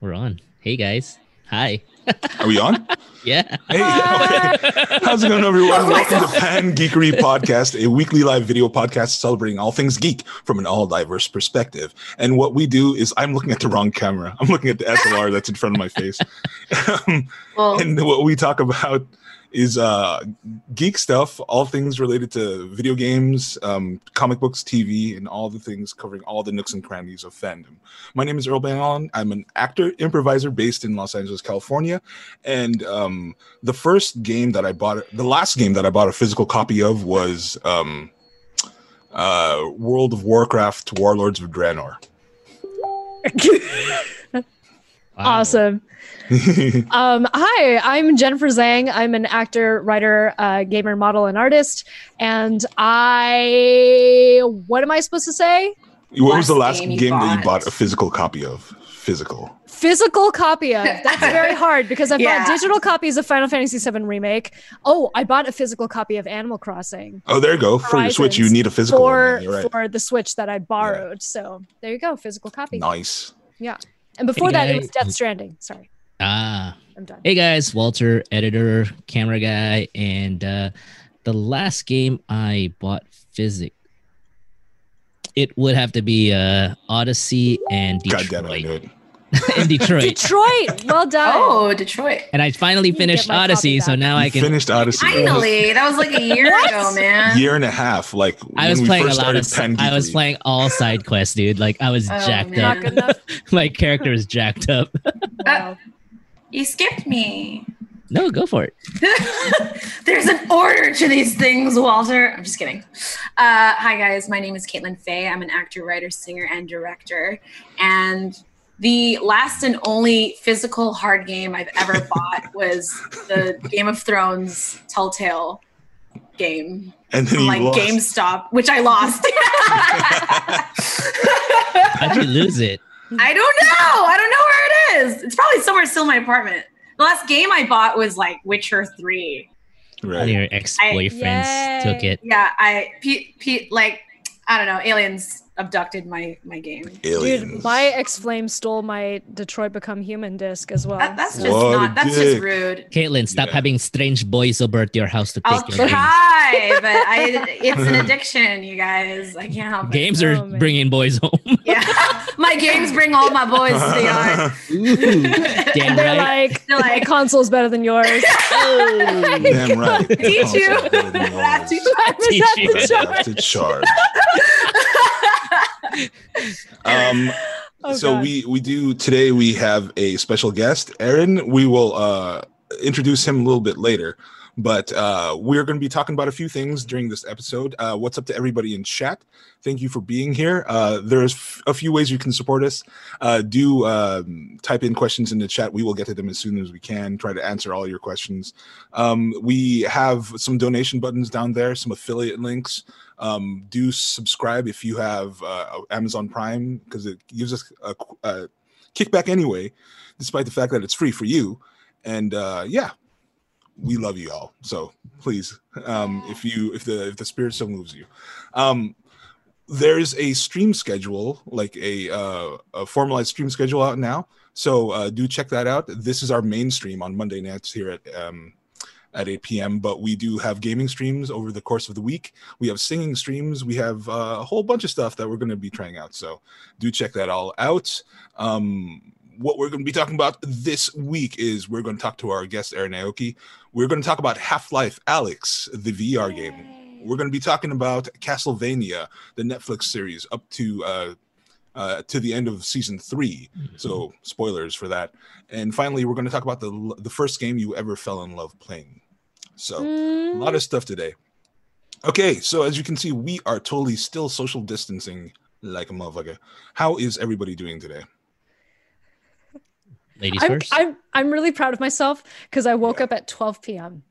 We're on. Hey guys. Hi. Are we on? Yeah. Hey, how's it going, everyone? Welcome to Pan Geekery Podcast, a weekly live video podcast celebrating all things geek from an all diverse perspective. And what we do is, I'm looking at the wrong camera. I'm looking at the SLR that's in front of my face. Um, Well, and what we talk about is uh, geek stuff, all things related to video games, um, comic books, TV, and all the things covering all the nooks and crannies of fandom. My name is Earl Bannon. I'm an actor, improviser based in Los Angeles, California. And um, the first game that I bought, the last game that I bought a physical copy of was um, uh, World of Warcraft Warlords of Draenor. Wow. Awesome. Um, hi, I'm Jennifer Zhang. I'm an actor, writer, uh, gamer, model, and artist. And I, what am I supposed to say? what was the Last last game game, you that you bought. bought a physical copy of? Physical. Physical copy of. That's very hard because I Yeah. bought digital copies of Final Fantasy VII Remake. Oh, I bought a physical copy of Animal Crossing Oh, there you go. For your Switch, you need a physical for one. Right. for the Switch that I borrowed. So there you go, physical copy. Nice. And before Hey, that, it was. Death Stranding. Sorry, Ah. I'm done. Hey guys, Walter, editor, camera guy, and uh the last game I bought physic. It would have to be uh Odyssey and God Detroit. damn it, I knew it. and Detroit. Detroit, well done. oh, Detroit. and I finally Get finished Odyssey, so now You I can finished Odyssey. Finally, that was like a year ago, man. Year and a half. Like I was we playing a lot of started Pan I was playing all side quests, dude. Like I was Oh, jacked man. Up. My character is jacked up. Wow. You skipped me. no, go for it. There's an order to these things, Walter. I'm just kidding. Uh, hi, guys. My name is Caitlin Fay. I'm an actor, writer, singer, and director. And the last and only physical hard game I've ever bought was the Game of Thrones Telltale game and then from you like lost. GameStop, which I lost. How'd you lose it? I don't know. I don't know where it is. It's probably somewhere still in my apartment. The last game I bought was like Witcher 3. Right. your ex-boyfriends took it. Yeah, I Pete Pete like I don't know, aliens abducted my my game. Aliens. Dude, my ex flame stole my Detroit Become Human disc as well. That, that's just What not that's dick. just rude. Caitlin, stop Yeah. having strange boys over at your house to I'll take your games. try, but I it's an addiction, you guys. I can't help it. Games Oh, are man. bringing boys home. Yeah. my games bring all my boys to the yard. Ooh, damn they're right. like, They're like- console's better than yours. Damn right. Teach you. Also better than yours. Teach Teach you. That's the Have to charge. Um, Oh, so God. we we do today. We have a special guest, Aaron. We will uh, introduce him a little bit later, but uh, we're going to be talking about a few things during this episode. Uh, what's up to everybody in chat? Thank you for being here. Uh, there's f- a few ways you can support us. Uh, do um, type in questions in the chat. We will get to them as soon as we can. Try to answer all your questions. Um, we have some donation buttons down there, some affiliate links um, do subscribe if you have uh, Amazon Prime because it gives us a, a kickback anyway, despite the fact that it's free for you. And uh, yeah, we love you all. So please, um, if you if the if the spirit so moves you, um, there's a stream schedule, like a uh, a formalized stream schedule out now. So uh, do check that out. This is our main stream on Monday nights here at um, at 8 p.m. But we do have gaming streams over the course of the week. We have singing streams. We have uh, a whole bunch of stuff that we're going to be trying out. So do check that all out. Um, what we're going to be talking about this week is we're going to talk to our guest Aaron Aoki. We're going to talk about Half Life Alyx, the VR game. We're going to be talking about Castlevania, the Netflix series, up to uh, uh, to the end of season three. So spoilers for that. And finally, we're going to talk about the the first game you ever fell in love playing. So a lot of mm-hmm. stuff today. Okay, so as you can see, we are totally still social distancing like a motherfucker. How is everybody doing today? Ladies I'm, first. I'm I'm really proud of myself because I woke up at 12 p.m.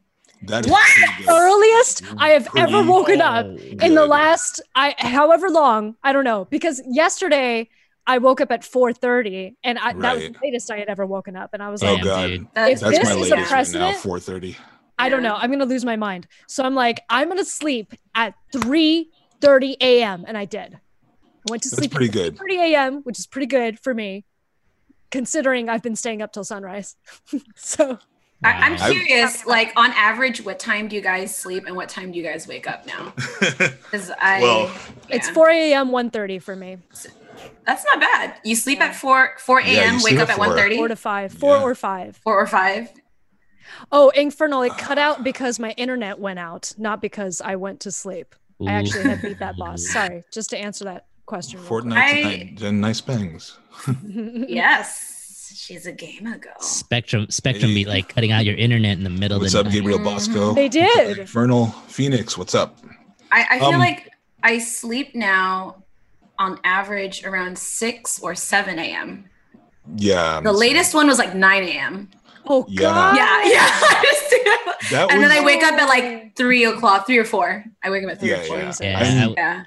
That is What? pretty good. Earliest I have Pretty ever woken up Oh, in the last I however long I don't know because yesterday I woke up at 4:30 and I, that was the latest I had ever woken up and I was Oh like Damn, god, dude. That's, that's this my is a latest right now. Four thirty. I don't know I'm gonna lose my mind so I'm like I'm gonna sleep at 3:30 a.m. and I did I went to That's sleep pretty at good. 3:30 a.m. which is pretty good for me considering I've been staying up till sunrise. so I, I'm Wow. I've- curious, like on average, what time do you guys sleep and what time do you guys wake up now? Because I, Well, it's 4 a.m. 1.30 for me. That's not bad. You sleep Yeah. at four four a.m. sleep wake up at at four. one thirty, Four to five. Four Yeah. or five. four or five. Oh, Infernal, it cut out because my internet went out, not because I went to sleep. I actually had beat that boss. Sorry, just to answer that question. Fortnite I- nice bangs. Yes, she's a gamer girl. Spectrum Spectrum be Hey. like cutting out your internet in the middle What's of up, night. Gabriel Bosco? They did. Infernal Phoenix, what's up? I, I feel Um, like I sleep now on average around six or seven a.m. Yeah. The latest one was like nine a.m. Oh Yeah. God. Yeah, yeah. I That and then I wake up at like three o'clock, three or four. I wake up at three Yeah, or four. yeah. Jesus. Yeah, Yeah,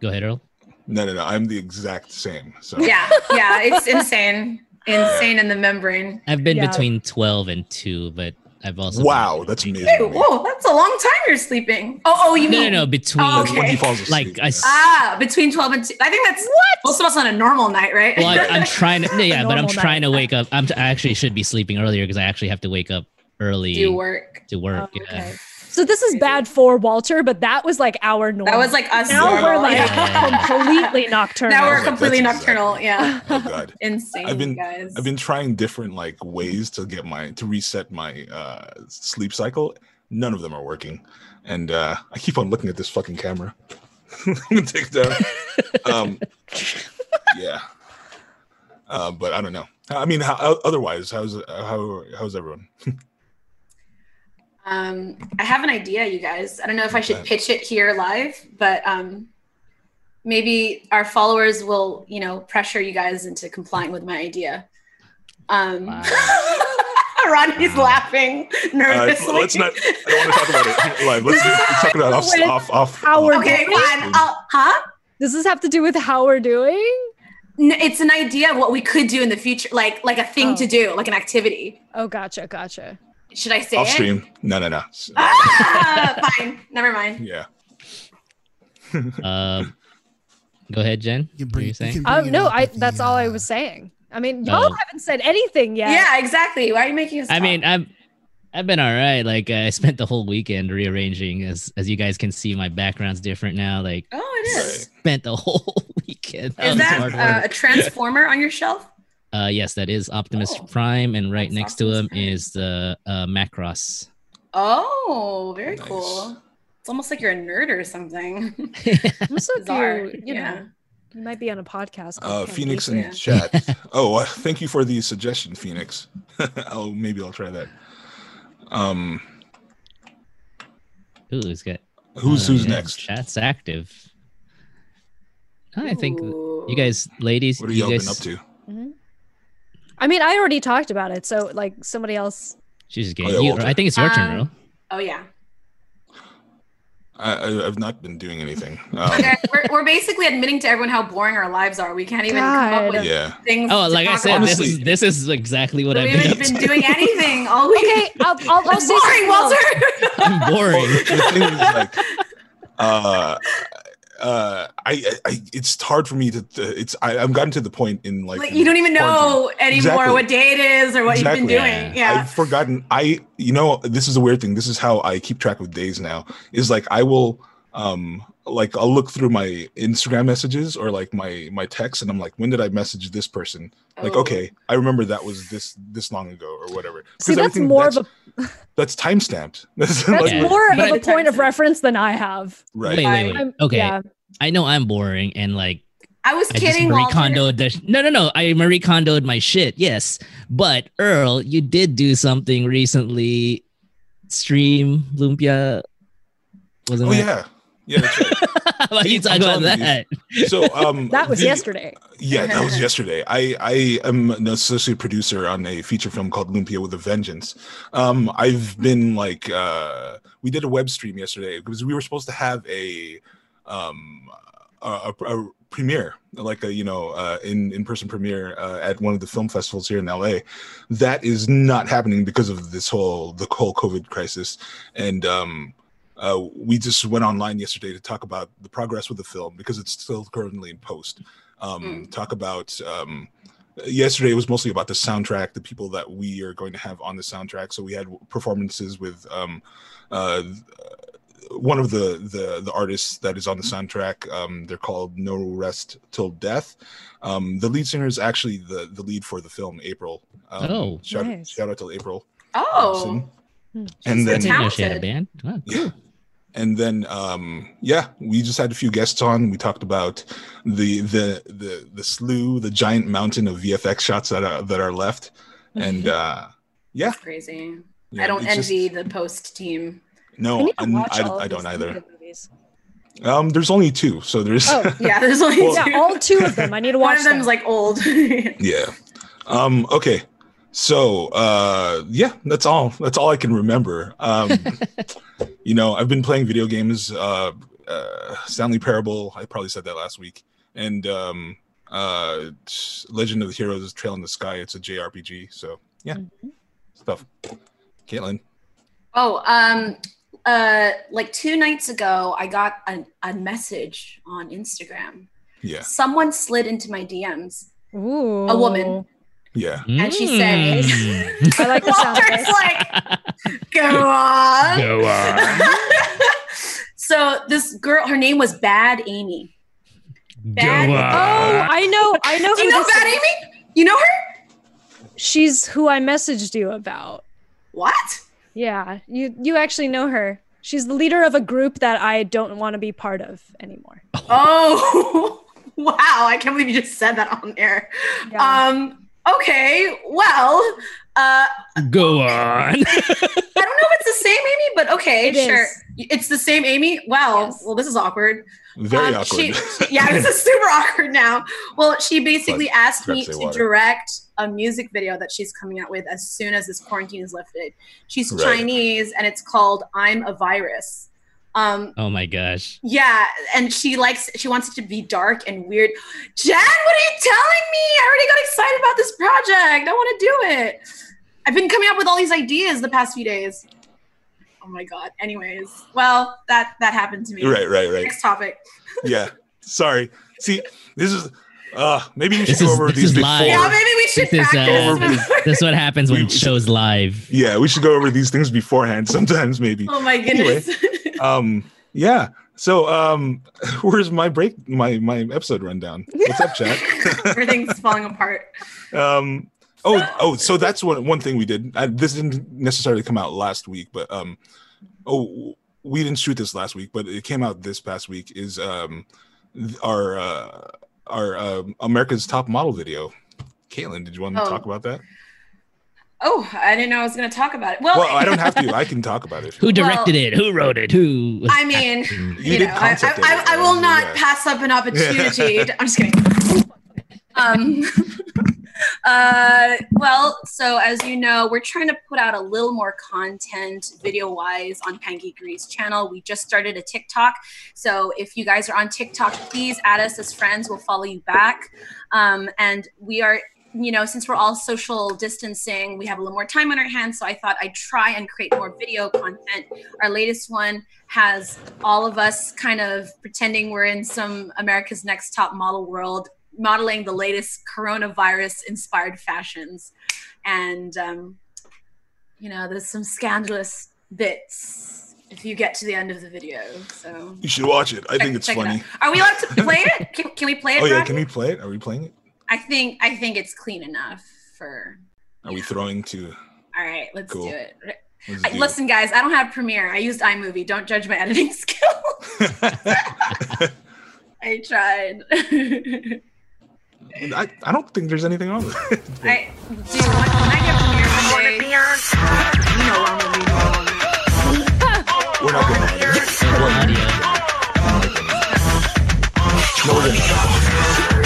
go ahead, Earl. No, no, no. I'm the exact same. So yeah, yeah. It's insane, insane in the membrane. I've been Yeah. between twelve and two, but I've also Wow, that's amazing. Hey, whoa, that's a long time you're sleeping. Oh, oh, you No, mean no, no. Between Oh, That's when he falls asleep. Like, I yeah. ah between twelve and two? I think that's What? most of us on a normal night, right? well, I, I'm trying to. no, Yeah, but I'm trying night. to wake up. I'm. I actually should be sleeping earlier because I actually have to wake up early do work. to work. Oh, yeah. Okay. So this is bad for Walter, but that was like our normal. That was like us. now normal, we're like yeah. completely nocturnal. now we're That's completely exactly- nocturnal. Yeah, Oh god. insane, I've been- guys. I've been trying different like ways to get my to reset my uh sleep cycle. None of them are working. And uh I keep on looking at this fucking camera. I'm gonna take it down. Um yeah. Uh, but I don't know. I mean, how, otherwise, how's how how's everyone? Um, I have an idea, you guys. I don't know if I should pitch it here live, but um, maybe our followers will, you know, pressure you guys into complying with my idea. Um, Wow. Ronnie's Wow. laughing Uh, nervously. let's not. I don't want to talk about it live. Let's, let's talk about it off With off off. how we're Okay, doing? fine. I'll, huh? Does this have to do with how we're doing? N- It's an idea of what we could do in the future, like like a thing Oh. to do, like an activity. Oh, gotcha, gotcha. Should I say off it? stream. No, no, no. Ah, fine. Never mind. Yeah. Um, go ahead, Jen. You can bring- were you you saying? can bring Um, no, I. That's all I uh, was saying. I mean, y'all Oh. haven't said anything yet. Yeah, exactly. Why are you making us? I talk? mean, I've I've been all right. Like I spent the whole weekend rearranging. As as you guys can see, my background's different now. Like oh, it is. spent the whole weekend. Is that uh, a transformer on your shelf? Uh, yes, that is Optimus Oh, Prime, and right that's next to him Prime. is the uh, Macross. Oh, very Nice. cool. It's almost like you're a nerd or something. I'm so Bizarre. you, you yeah. know, you might be on a podcast. Uh, Phoenix Camp in chat. Oh, uh, thank you for the suggestion, Phoenix. oh, maybe I'll try that. Um, Ooh, who's got who's oh, who's yeah, next? Chat's active. I think Ooh. you guys, ladies, What are you y'all guys, up to? I mean, I already talked about it, so like somebody else. She's just Oh, yeah, you, Walter. I think it's your turn, Um, Earl. Oh yeah. I, I, I've not been doing anything. Um, Guys, we're, we're basically admitting to everyone how boring our lives are. We can't even come up God. with yeah. things. Oh, to like I talk said, about. this is Honestly- this is exactly what we I've been haven't up been to. doing anything all week. Okay, I'll, I'll, I'll say boring, something else. Walter. I'm boring. the thing is, like, uh, uh, I, I, it's hard for me to. to it's I, I've gotten to the point in like, Like, you don't even quarantine. know anymore Exactly. what day it is or what you've been doing. Yeah. I've forgotten. I, you know, this is a weird thing. This is how I keep track of days now. Is like I will, um, like I'll look through my Instagram messages or like my my texts, and I'm like, when did I message this person? Like, Oh. okay, I remember that was this this long ago or whatever. See, Because that's everything- more of a that's time stamped. That's, that's Yeah. more But of I- a point of reference than I have. right. Wait, wait, wait. Okay, yeah. I know I'm boring and like I was I kidding, Marie Walter. Kondoed the no no no I Marie Kondoed my shit yes but Earl you did do something recently stream Lumpia wasn't Oh it? yeah, yeah. That's right. Why are you I'm talking about telling you. that? So um, That was the- yesterday. Yeah, that was yesterday. I I am an associate producer on a feature film called Lumpia with a Vengeance. Um, I've been like, uh, we did a web stream yesterday because we were supposed to have a um a, a, premiere, like a you know uh, in in person premiere uh, at one of the film festivals here in LA. That is not happening because of this whole the whole COVID crisis, and um. Uh, we just went online yesterday to talk about the progress with the film because it's still currently in post um, Mm. talk about um, yesterday it was mostly about the soundtrack, the people that we are going to have on the soundtrack. So we had performances with um, uh, one of the the the artists that is on the soundtrack. Um, they're called No Rest Till Death. Um, the lead singer is actually the the lead for the film April. Um, Oh. shout, Nice. shout out to April. Oh, Thompson. Hmm. and She's then I didn't know she had a band. Oh, yeah. And then um yeah, we just had a few guests on. We talked about the the the the slew, the giant mountain of VFX shots that are that are left. And uh yeah, crazy. yeah, I don't it's just- envy the post team. I no, need I'm- I, I don't either. Um there's only two, so there's Oh, Yeah, there's only Well- two. yeah, all two of them. I need to One watch of them's them. like old. yeah. Um okay. So uh yeah, that's all. That's all I can remember. Um you know, I've been playing video games uh uh Stanley Parable, I probably said that last week. And um uh Legend of the Heroes is Trail in the Sky, it's a JRPG. So yeah, Mhm. stuff. Caitlin. oh, um, uh, like two nights ago, I got a, a message on Instagram. Yeah, Someone slid into my DMs, Ooh. A woman. yeah. and she said, Mm. I like the sound of this. like, "Go on." Go on. so this girl, her name was Bad Amy. Bad- Go Oh. I know. I know Do you know Bad is. Amy? You know her? She's who I messaged you about. What? Yeah, you you actually know her. She's the leader of a group that I don't want to be part of anymore. Oh, wow! I can't believe you just said that on air. Yeah. Um. Okay. Well, uh, Go on. I don't know if it's the same Amy, but okay, It is. sure. It's the same Amy. Well, Yes. well, this is awkward. Very Um, awkward. she- she- yeah, this is super awkward now. Well, she basically But asked me to to water. direct a music video that she's coming out with as soon as this quarantine is lifted. She's Right. Chinese and it's called I'm a Virus. Um, Oh my gosh. yeah, and she likes she wants it to be dark and weird. Jen, what are you telling me? I already got excited about this project. I want to do it. I've been coming up with all these ideas the past few days. Oh my god. Anyways, well, that that happened to me. right, right, right. Next topic. Yeah. Sorry. See, this is uh maybe we should This go is- over this these is before. live. Yeah, maybe we should This is, practice. uh, before- This is what happens when We- show's live. Yeah, we should go over these things beforehand sometimes maybe. oh my goodness. Anyway, Um yeah. So um where's my break my my episode rundown? What's up, chat? Everything's falling apart. um oh oh so that's one one thing we did. I, this didn't necessarily come out last week, but um oh we didn't shoot this last week, but it came out this past week is um our uh our um America's Top Model video. Caitlin, did you want to Oh. talk about that? Oh, I didn't know I was going to talk about it. Well, Well, I don't have to. I can talk about it. Who directed it? Who wrote it? Who? I mean. You you, did know, I, concept I, it, I, I will yeah. not pass up an opportunity. to- I'm just kidding. Um, uh, well, so as you know, we're trying to put out a little more content video wise on Pangeekery's channel. We just started a TikTok. So if you guys are on TikTok, please add us as friends. We'll follow you back. Um, and we are you know, since we're all social distancing, we have a little more time on our hands. So I thought I'd try and create more video content. Our latest one has all of us kind of pretending we're in some America's Next Top Model world, modeling the latest coronavirus inspired fashions. And, um, you know, there's some scandalous bits if you get to the end of the video. So You should watch it. I think it's check it funny. Are we allowed to play it? Can, can we play it? Oh yeah, Rocky? can we play it? Are we playing it? I think I think it's clean enough for. Are we throwing to? All right, let's Cool. do it. let's I- do it. listen, guys, I don't have Premiere. I used iMovie. Don't judge my editing skill. I tried. I, I don't think there's anything wrong with it. I dude, when, when I get Premiere one day, you know I'm gonna be doing. We're not gonna. Audio. No, we're gonna.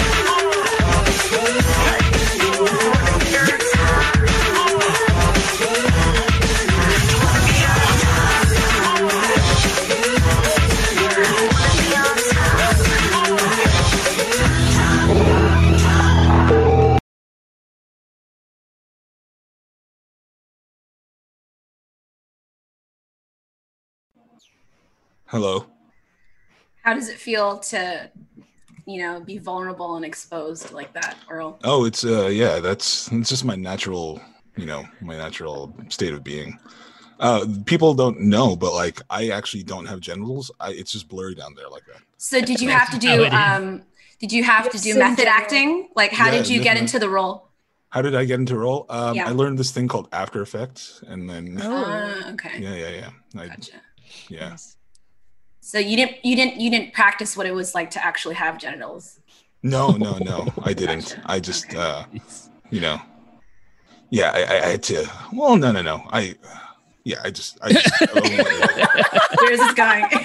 Hello. How does it feel to you know, be vulnerable and exposed like that, Earl? Oh, it's uh yeah, that's it's just my natural, you know, my natural state of being. Uh people don't know, but like I actually don't have genitals. I it's just blurry down there like that. So did you have to do um did you have to do method acting? Like how Yeah, did you get into the role? How did I get into role? Um Yeah. I learned this thing called After Effects and then Oh. Ah, okay. yeah, yeah, yeah. I, Gotcha. yeah. Nice. So you didn't you didn't you didn't practice what it was like to actually have genitals. No, no, no. I didn't. Gotcha. I just Okay. uh you know yeah I, I, I had to well no no no i yeah i just i just I, Where's this going?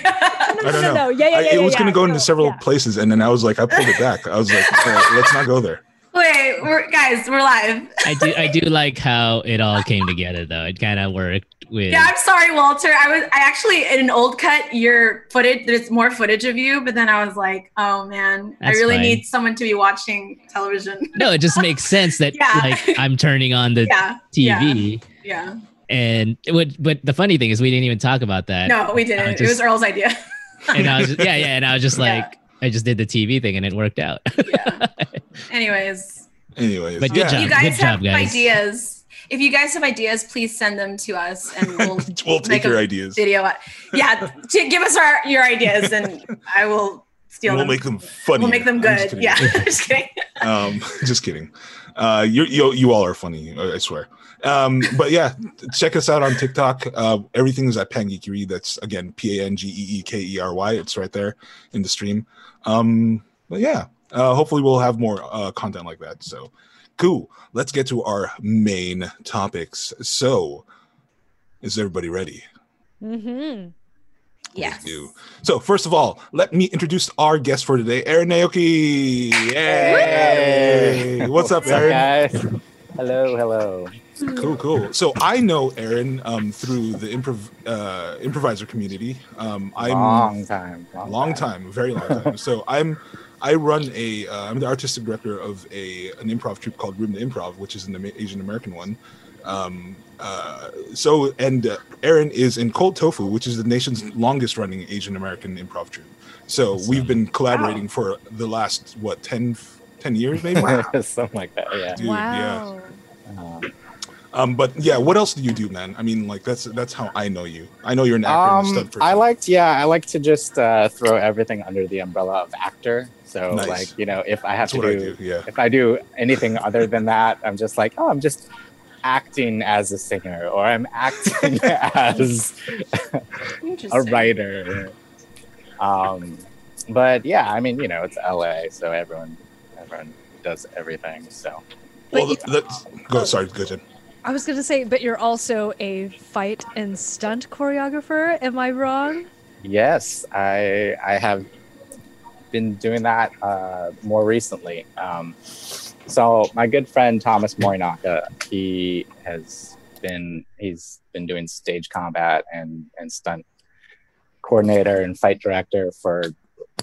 No, don't no, know no. Yeah, yeah, I- yeah. it was yeah, going to go yeah. into several Yeah. places and then i was like i pulled it back i was like "Uh, let's not go there Wait, we're guys, we're live. I do I do like how it all came together though. It kind of worked with Yeah, I'm sorry, Walter. I was I actually in an old cut your footage. There's more footage of you, but then I was like, oh man, I really fine. need someone to be watching television. No, it just makes sense that Yeah. like I'm turning on the yeah, TV yeah. and it would but the funny thing is we didn't even talk about that. No, we didn't. I it was Earl's idea. And I was just, yeah, yeah, and I was just Yeah. like I just did the TV thing and it worked out. yeah. Anyways, anyways But good yeah. job. you guys good have job, guys. ideas. If you guys have ideas, please send them to us, and we'll we'll take make your a ideas video. Yeah, to give us our your ideas, and I will steal them. we'll them. make them funny we'll make them good. Yeah, just kidding. um just kidding uh you you you all are funny i I swear um but yeah check us out on tiktok uh everything is at pangeekery that's again E p-a-n-g-e-e-k-e-r-y it's right there in the stream um but yeah uh hopefully we'll have more uh content like that so cool let's get to our main topics so is everybody ready Mm-hmm. Yes. So, first of all, let me introduce our guest for today, Aaron Aoki. Yay! What's up, What's up, Aaron? guys? Hello, hello. Cool, cool. So, I know Aaron um, through the improv uh, improviser community. Um, I'm long time. long time, very long time. so, I'm I run a uh, I'm the artistic director of a an improv troupe called Room to Improv, which is an Asian American one. Um, uh, so, and uh, Aaron is in Cold Tofu, which is the nation's longest running Asian American improv troupe. So, we've been collaborating for the last what 10, 10 years, maybe. Something like that, yeah. Dude, yeah. Wow. Um, but yeah, what else do you do, man? I mean, like that's that's how I know you. I know you're an actor um, stuff. For I liked, yeah, I like to just uh, throw everything under the umbrella of actor. So, Nice. like, you know, if I have That's to what I do, do. Yeah. if I do anything other than that, I'm just like, oh, I'm just acting as a singer, or I'm acting as a writer. Um, but yeah, I mean, you know, it's LA, so everyone, everyone does everything. So. Well, But th- let's go. Sorry, go ahead. I was gonna say, but you're also a fight and stunt choreographer. Am I wrong? Yes, I I have been doing that uh, more recently. Um, so my good friend Thomas Morinaka, he has been he's been doing stage combat and and stunt coordinator and fight director for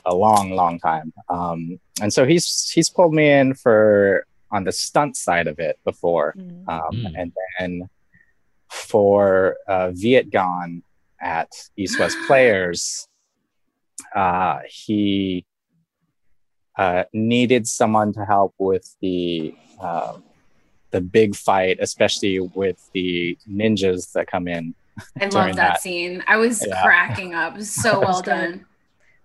a long, long time. Um, and so he's he's pulled me in for on the stunt side of it before. Mm. Um, Mm. And then for uh, Vietgone at East West Players, uh, he uh, needed someone to help with the uh, the big fight, especially with the ninjas that come in. I love that, that. scene. I was Yeah. cracking up. So well done.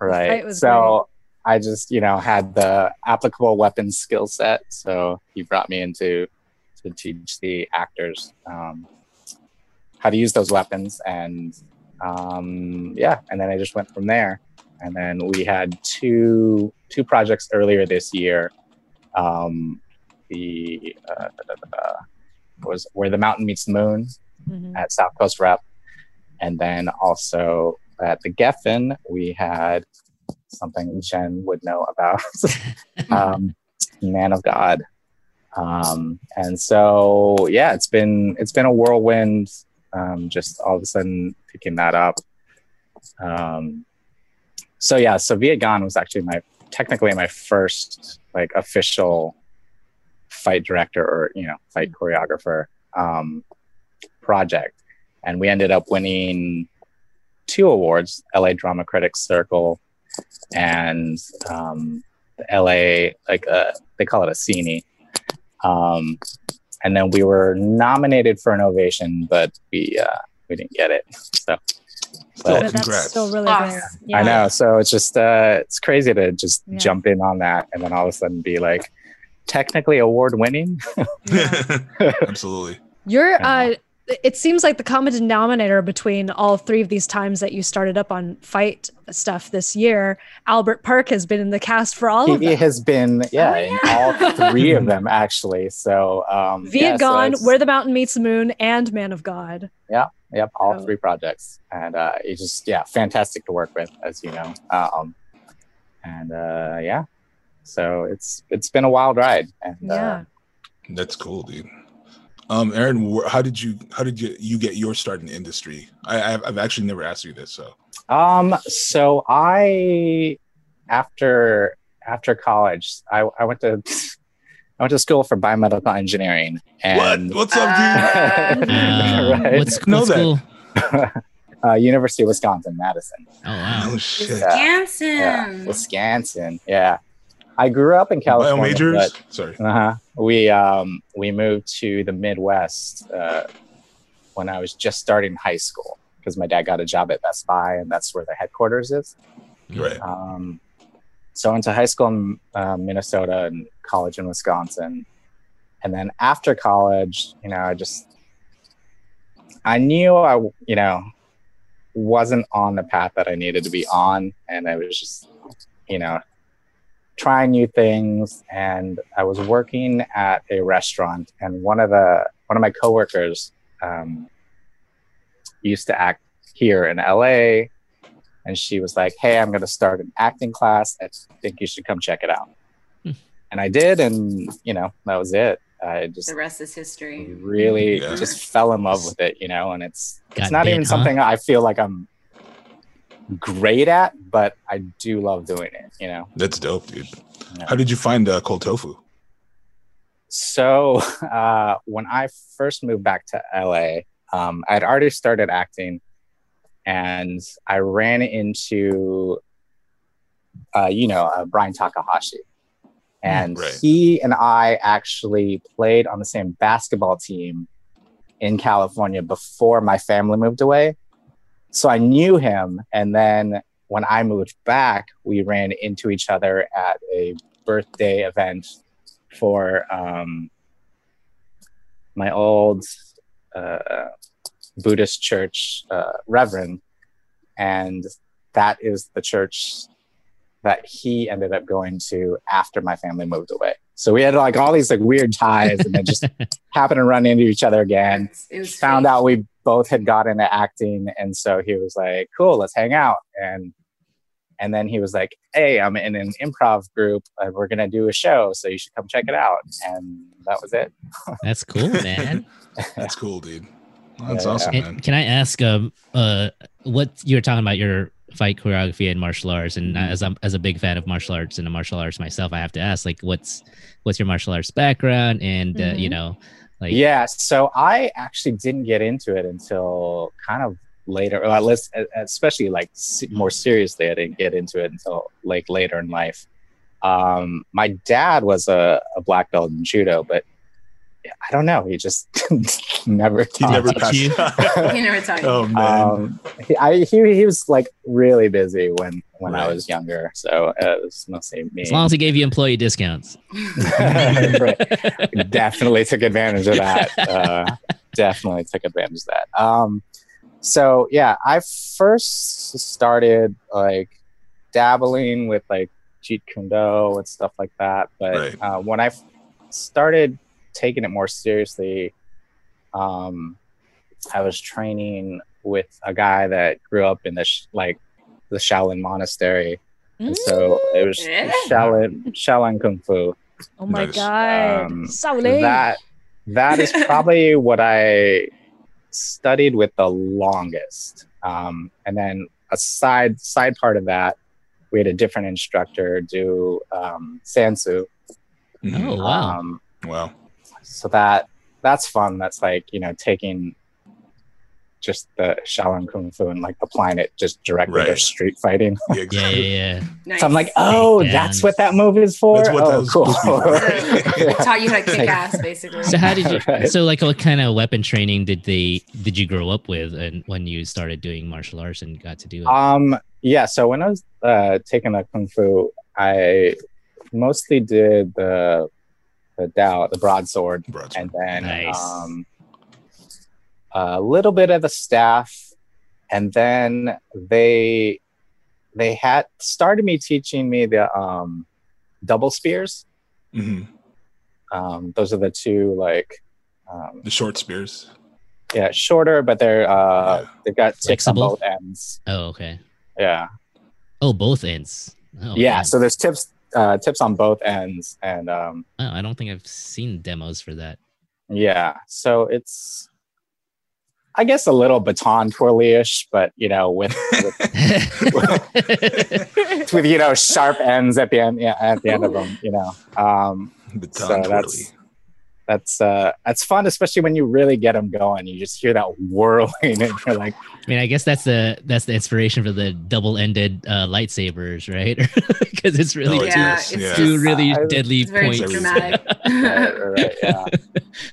Right. fight was So I just, you know, had the applicable weapons skill set. So he brought me into to teach the actors um, how to use those weapons, and um, yeah, and then I just went from there. And then we had two two projects earlier this year. Um, the uh, was where the mountain meets the moon, Mhm. at South Coast Rep. And then also at the Geffen, we had something Jen would know about um, Man of God. Um, and so, yeah, it's been it's been a whirlwind. Um, just all of a sudden picking that up. Um, so yeah, so Vietgone was actually my technically my first like official fight director or you know fight choreographer um, project, and we ended up winning two awards: LA Drama Critics Circle and um, the LA, like uh they call it a Scenie. Um, and then we were nominated for an ovation, but we uh, we didn't get it. So Still, But- But congrats. that's still really Awesome. great. I know. So it's just uh, it's crazy to just Yeah. jump in on that and then all of a sudden be like technically award winning. Absolutely. You're Yeah. uh it seems like the common denominator between all three of these times that you started up on fight stuff this year, Albert Park has been in the cast for all of them. he has been yeah, in all three of them actually. So um Viet yeah, Gone, it's- Where the Mountain Meets the Moon, and Man of God. Yeah, yep, all Oh. three projects, and uh, it's just yeah, fantastic to work with, as you know. Um, and uh, yeah, so it's it's been a wild ride, and Yeah. uh, That's cool, dude. Um, Aaron, how did you how did you you get your start in the industry? I I've, I've actually never asked you this, so um, so I after after college, I, I went to I went to school for biomedical engineering, and what? What's up, dude? Uh, Right. What's, Know what's that. uh, University of Wisconsin Madison. Oh wow. Oh shit. Wisconsin. Yeah, Wisconsin. Yeah, I grew up in Bio California, majors. but Sorry. Uh-huh. We um we moved to the Midwest uh, when I was just starting high school because my dad got a job at Best Buy and that's where the headquarters is. Right. Um, so I went to high school in uh, Minnesota and college in Wisconsin, and then after college, you know, I just I knew I you know wasn't on the path that I needed to be on, and I was just you know trying new things and i was working at a restaurant and one of the one of my coworkers um, used to act here in la and she was like hey i'm going to start an acting class i think you should come check it out Hmm. and i did and you know that was it i just The rest is history. really Yeah. just fell in love with it you know and it's Got it's not bit, even huh? something i feel like i'm great at but i do love doing it you know That's dope, dude. Yeah. How did you find uh, cold tofu? So uh, when I first moved back to LA, um, I'd already started acting, and I ran into, uh, you know, uh, Brian Takahashi, and Right. he and I actually played on the same basketball team in California before my family moved away. So I knew him, and then when I moved back, we ran into each other at a birthday event for um, my old uh, Buddhist church uh, reverend, and that is the church that he ended up going to after my family moved away. So we had like all these like weird ties, and then just happened to run into each other again. It was Found fate. out we both had got into acting, and so he was like, "Cool, let's hang out." And and then he was like, "Hey, I'm in an improv group, and we're gonna do a show, so you should come check it out." And that was it. That's cool, man. That's cool, dude. That's Yeah, awesome, And man. can I ask, um, uh, what you were talking about your fight choreography and martial arts, and Mm-hmm. as I'm as a big fan of martial arts and the martial arts myself, I have to ask, like, what's what's your martial arts background, and uh, you Mhm. know, like, yeah, so I actually didn't get into it until kind of later, or at least, especially like more seriously, I didn't get into it until like later in life. Um, my dad was a, a black belt in judo, but I don't know, he just never He never Did passed. you? He never talked. oh man. um, he, I, he, he was like really busy when when I was younger, so uh, it was mostly me. as long as he gave you employee discounts. Definitely took advantage of that. Uh, definitely took advantage of that. Um, so yeah, I first started like dabbling with like Jeet Kune Do and stuff like that. But Right. uh, when I started taking it more seriously, um, I was training with a guy that grew up in the sh- like the Shaolin monastery, and so it was Yeah. Shaolin Shaolin Kung Fu Oh my Nice. god. Um, Shaolin. that that is probably what I studied with the longest. Um, and then a side side part of that, we had a different instructor do um, Sanshou. Oh wow. Um, Wow. So that that's fun. That's like you know taking just the Shaolin Kung Fu and like applying it just directly to street fighting. Yeah, Yeah, exactly. yeah, yeah. Nice. So I'm like, oh, Takedowns. that's what that move is for. That's what that oh, was cool. supposed to taught you how to kick ass, basically. So how did you? Right. So like, what kind of weapon training did they did you grow up with, and when you started doing martial arts and got to do it? Um, yeah. So when I was uh, taking the kung fu, I mostly did the the Dao, the broadsword, Broadsword. and then Nice. um, a little bit of the staff, and then they they had started me teaching me the um, double spears. Mhm. Um, those are the two like um, The short spears. yeah shorter, but they're uh, Yeah. they've got tips on both ends. oh, okay. Yeah. Oh, both ends. Oh, yeah man. so there's tips uh tips on both ends and um I don't think I've seen demos for that. yeah so it's i guess a little baton twirly-ish but you know with with, with you know sharp ends at the end yeah at the end of them you know um The So tongue that's- twirly. That's uh that's fun especially when you really get them going you just hear that whirling and you're like I mean, I guess that's the that's the inspiration for the double-ended uh, lightsabers, right? Because it's really Oh, two, yeah, is, it's yeah. two really I- deadly it's very points. dramatic. right, right, right, yeah.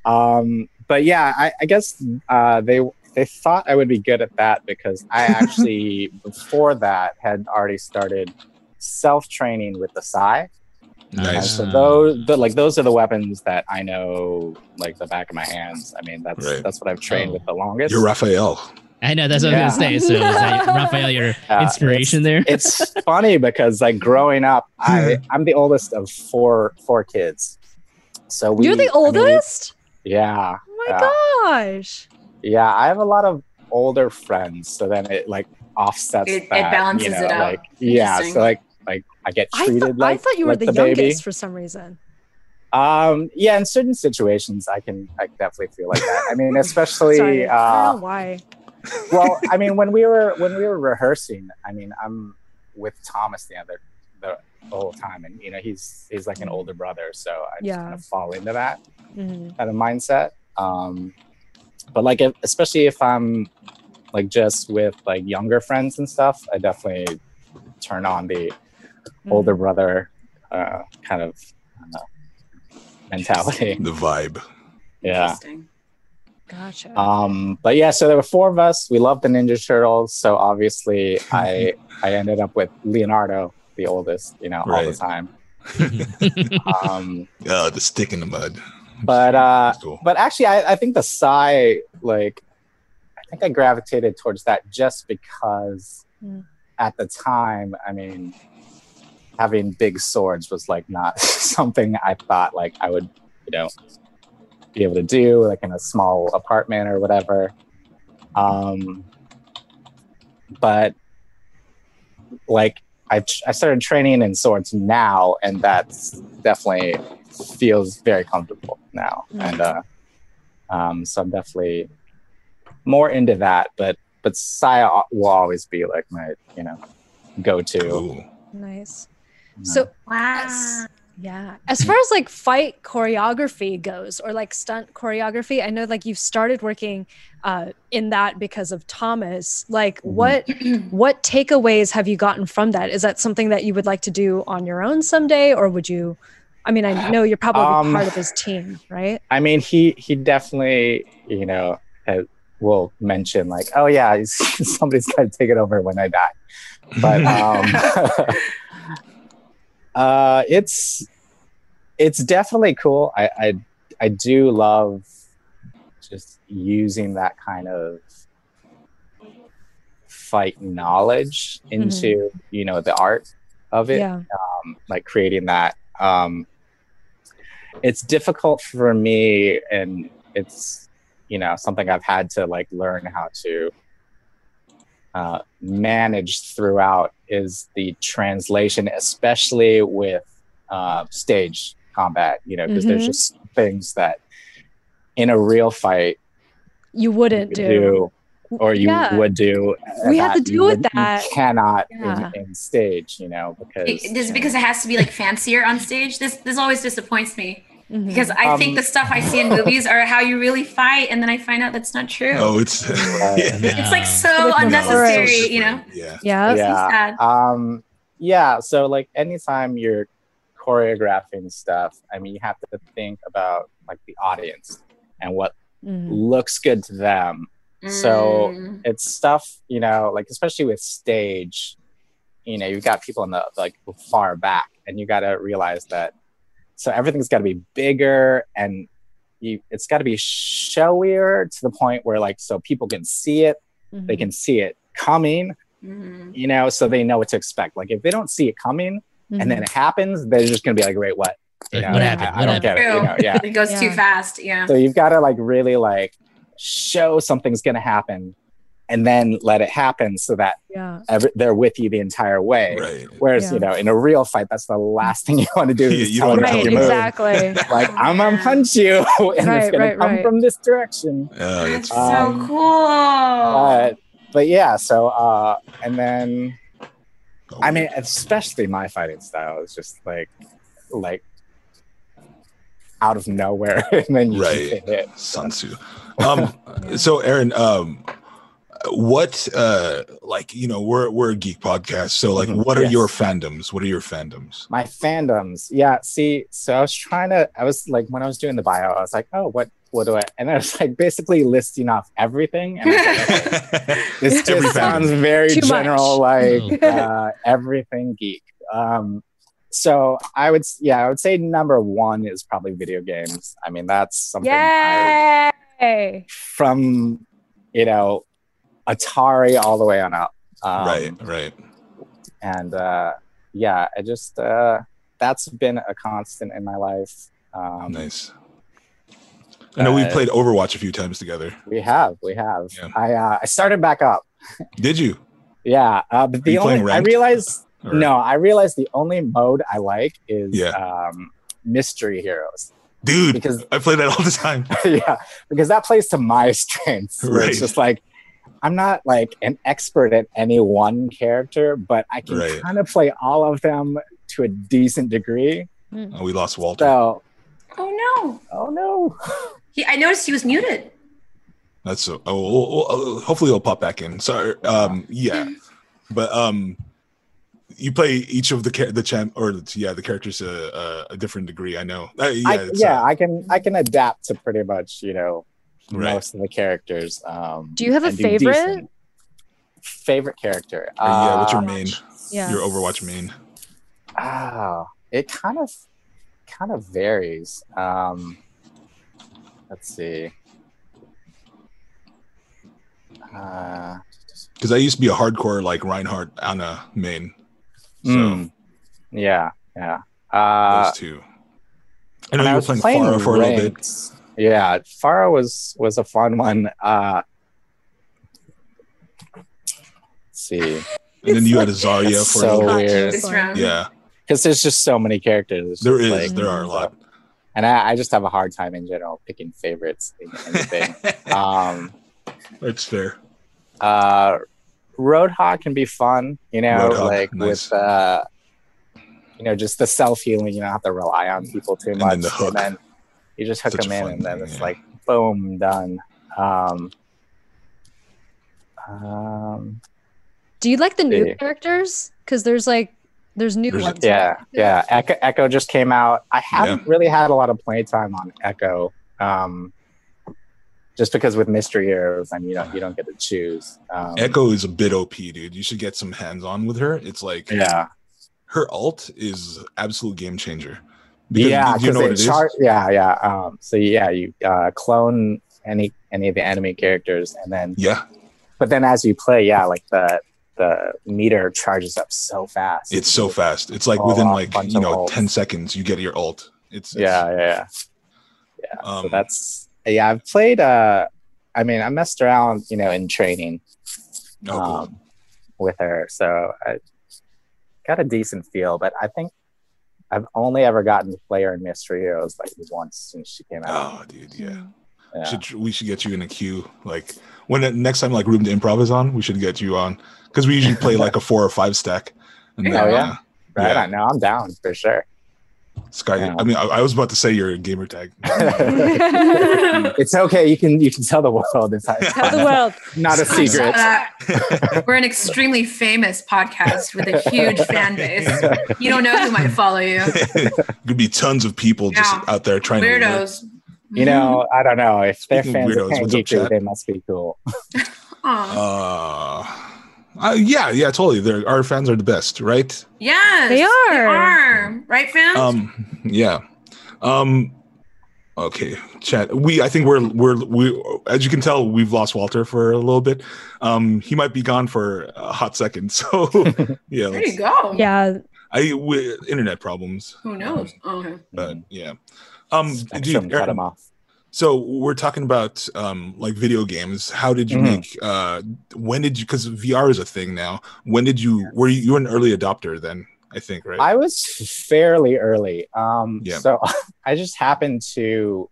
um, but yeah, I, I guess uh, they they thought I would be good at that because I actually before that had already started self training with the Sai. And Nice. so Ah. those, the, like those are the weapons that I know like the back of my hands. I mean, that's Right. that's what I've trained Oh. with the longest. You're Raphael. I know that's what Yeah. I was gonna say. So is that, Raphael, your Uh, inspiration there? it's funny because like growing up, I I'm the oldest of four four kids. So we, You're the I mean, oldest? yeah. oh my yeah. gosh. Yeah, I have a lot of older friends, so then it like offsets It- it balances you know, it out. Like, yeah, so like like I get I, treated thought like I thought you were like the, baby. youngest for some reason. Um, yeah, in certain situations, I can I can definitely feel like that. I mean, especially Sorry, I don't uh, know why. well, I mean, when we were when we were rehearsing, I mean, I'm with Thomas the other the, the whole time, and you know, he's he's like an older brother, so I just Yeah. kind of fall into that. Mhm. kind of mindset. Um, but like, if, especially if I'm like just with like younger friends and stuff, I definitely turn on the Mm. older brother uh, kind of uh, mentality. The vibe. Yeah. Gotcha. Um, but yeah, so there were four of us. We loved the Ninja Turtles, so obviously I I ended up with Leonardo, the oldest, you know, all the time. Um, Uh, the stick in the mud. but uh, cool. but actually I, I think the Sai like I think I gravitated towards that just because Mm. at the time I mean having big swords was like not something I thought like I would you know be able to do like in a small apartment or whatever um but like I, I started training in swords now and that's definitely feels very comfortable now Mm. and uh um so i'm definitely more into that but but Saya will always be like my you know go-to Cool. nice. You know. So Wow. As- yeah. As far as like fight choreography goes or like stunt choreography, I know like you've started working uh, in that because of Thomas. Like Mhm. what what takeaways have you gotten from that? Is that something that you would like to do on your own someday or would you I mean, I know you're probably Um, part of his team, right? I mean, he he definitely, you know, uh, will mention like, oh yeah, he's, somebody's got to take it over when I die. But um, uh, it's it's definitely cool. I, I I do love just using that kind of fight knowledge into you know the art of it Yeah. um, like creating that um, it's difficult for me and it's you know something i've had to like learn how to uh, manage throughout is the translation especially with uh, stage combat you know because there's Mhm. just things that in a real fight You you wouldn't would do. or you Yeah. would do We had to that deal with would- you that. cannot Yeah. in, in stage you know because It- Is it because it has to be like fancier on stage? This this always disappoints me. Mhm. because I Um, think the stuff I see in movies are how you really fight, and then I find out that's not true. Oh, it's yeah. It's like so No, it's unnecessary, you know. Yeah. yeah. So Yeah. sad. Um, yeah. So like anytime you're choreographing stuff, I mean, you have to think about like the audience and what Mhm. looks good to them. So Mm. it's stuff, you know, like especially with stage, you know, you've got people in the like far back, and you got to realize that. So everything's got to be bigger, and you, it's got to be showier to the point where like so people can see it, they Mhm. can see it coming, Mhm. you know, so they know what to expect. Like if they don't see it coming and then Mhm. it happens, they're just gonna be like, "Wait, what? You know, what happened? I, What don't get it. You know, yeah. It goes too fast. Yeah. So you've got to like really like show something's gonna happen, and then let it happen so that yeah. every, they're with you the entire way. Right. Whereas Yeah. you know, in a real fight, that's the last thing you want to do is you tell don't them wanna to Right, exactly. Like I'm gonna punch you, and Right, it's gonna come right. from this direction. Oh, That's that's Uh, so Um, cool. But but yeah, so uh, and then oh, I mean, especially my fighting style is just like, like out of nowhere, and then you Right. get hit. Sun Tzu. Um, so Aaron, um, what, uh, like, you know, we're, we're a geek podcast. So like, Mhm. what are Yes. your fandoms? What are your fandoms? My fandoms, yeah. See, so I was trying to, I was like, when I was doing the bio, I was like, oh, what, what do I? And I was like, basically listing off everything. And like, okay, this Every just fandom. sounds very Too general, much. like uh, everything geek. Um, so I would, yeah, I would say number one is probably video games. I mean, that's something I Yay! from you know Atari all the way on up. Um, right, right. And uh, yeah, I just uh, that's been a constant in my life. Um, Nice. I know we uh, played Overwatch a few times together. We have, we have. Yeah. I uh, I started back up. Did you? Yeah, uh, but the you only I realized Or- no, I realized the only mode I like is Yeah. um, mystery heroes Dude, because I play that all the time. yeah, because that plays to my strengths. Right. It's just like I'm not like an expert at any one character, but I can Right. kind of play all of them to a decent degree. Oh, we lost Walter. So, oh no. oh no, He, I noticed he was muted. That's so. Oh, oh, oh, hopefully he'll pop back in. Sorry. Um, yeah, but um, you play each of the cha- the champ or the, yeah the characters a, a, a different degree. I know. Uh, yeah, I, yeah, uh, I can I can adapt to pretty much you know Right. most of the characters. Um, Do you have a favorite? decent. Favorite character? uh, yeah. What's your Uh, main? Yeah. Your Overwatch main. Oh, it kind of kind of varies. Um, let's see. Uh, Because I used to be a hardcore like Reinhardt Ana main. So mm, yeah, yeah. Uh, those two. I know you were was playing, Pharah for a little bit. Ranked, Yeah, Pharah was was a fun one. Uh, let's see, And then you had a Zarya for so a weird. This round. Yeah, because there's just so many characters. It's there like- there are a lot. and I, I just have a hard time in general picking favorites in anything. um, That's fair. uh, Roadhog can be fun, you know, Roadhog, like nice. with uh, you know, just the self healing. You don't have to rely on people too And much, then the hook. and then you just hook Such them in, and then thing, it's yeah. like boom, done. Um, um, Do you like the new Yeah. characters? Because there's like there's new There's- ones. yeah, yeah. Echo, Echo just came out. I haven't really had a lot of playtime on Echo. Um, just because with mystery heroes, I mean, you don't you don't get to choose. Um, Echo is a bit OP, dude. You should get some hands on with her. It's like yeah, her alt is absolute game changer. Because yeah, you know what it because is? char- yeah, yeah. Um, so yeah, you uh, clone any any of the enemy characters, and then yeah, but then as you play, yeah, like the the meter charges up so fast. it's so fast. It's like All within like you know ten seconds you get your alt. It's, it's yeah, yeah, yeah. Yeah, Um, so that's yeah. I've played. Uh, I mean, I messed around, you know, in training oh, cool. um, with her, so I got a decent feel. But I think I've only ever gotten to play her in Mystery Heroes like once since she came out. Oh, dude, yeah. Yeah. Should we should get you in a queue like when the next time like Room to Improv is on, we should get you on because we usually play like a four or five stack. And Oh, yeah? uh, right yeah. on. No, I'm down for sure. Sky. Yeah. I mean, I, I was about to say your gamer tag. it's okay. You can you can tell the world. It's, it's Tell the world. not a secret. We're an extremely famous podcast with a huge fan base. You don't know who might follow you. Could be tons of people just out there trying to. Weirdos. You know, I don't know if they're Speaking of fans of weirdos, Pan what's up, Geekery, chat? they must be cool. Aw. Uh, uh, yeah, yeah, totally. They're, our fans are the best, right? yes, They are. They are. Right, fans? Um, yeah. Um, okay, chat. We, I think we're we're we. As you can tell, we've lost Walter for a little bit. Um, he might be gone for a hot second. So yeah, there you go. Yeah. I we, internet problems, Who knows? Oh, okay. but yeah. Um, Spectrum dude, cut him off. So we're talking about um like video games. How did you Mhm. make uh when did you because VR is a thing now. When did you were you, you were an early adopter then, I think, right? I was fairly early. Um, Yeah. So I just happened to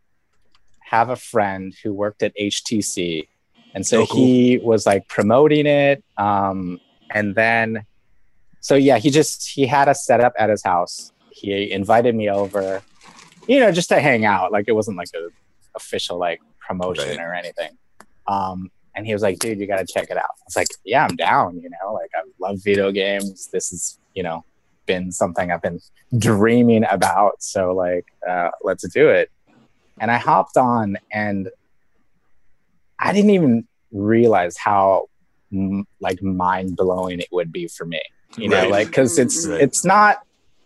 have a friend who worked at HTC. And so Oh, cool. he was like promoting it. Um, and then, so yeah, he just, he had a setup at his house. He invited me over, you know, just to hang out. Like it wasn't like a official like promotion Right. or anything. Um, and he was like, dude, you got to check it out. I was like, yeah, I'm down. You know, like I love video games. This is, you know, been something I've been dreaming about. So like, uh, let's do it. And I hopped on and I didn't even realize how m- like mind blowing it would be for me. You know, Right. like because it's Right. it's not,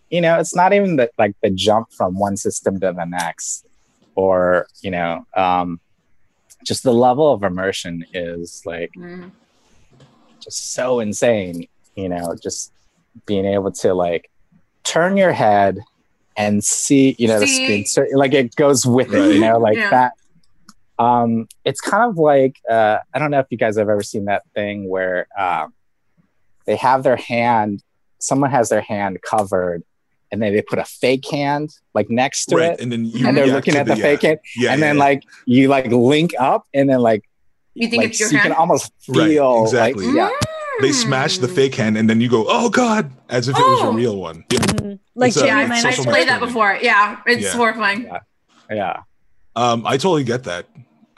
you know, it's not even the like the jump from one system to the next, or you know, um, just the level of immersion is like Mm. just so insane you know just being able to like turn your head and see you know the screen so, like it goes with it you know like Yeah. that um it's kind of like uh i don't know if you guys have ever seen that thing where um they have their hand someone has their hand covered and then they put a fake hand like next to right, it and then you and they're looking at the yeah. fake hand Yeah, and yeah, then yeah. like you like link up and then like You think like, it's your so you hand? can almost feel Right, feel exactly. like yeah they smash the fake hand and then you go, "Oh god," as if it was a Oh. real one. Yeah. Mhm. Like It's Yeah, I, it's I social played that before. Yeah, it's Yeah. horrifying. Yeah. yeah Um, I totally get that.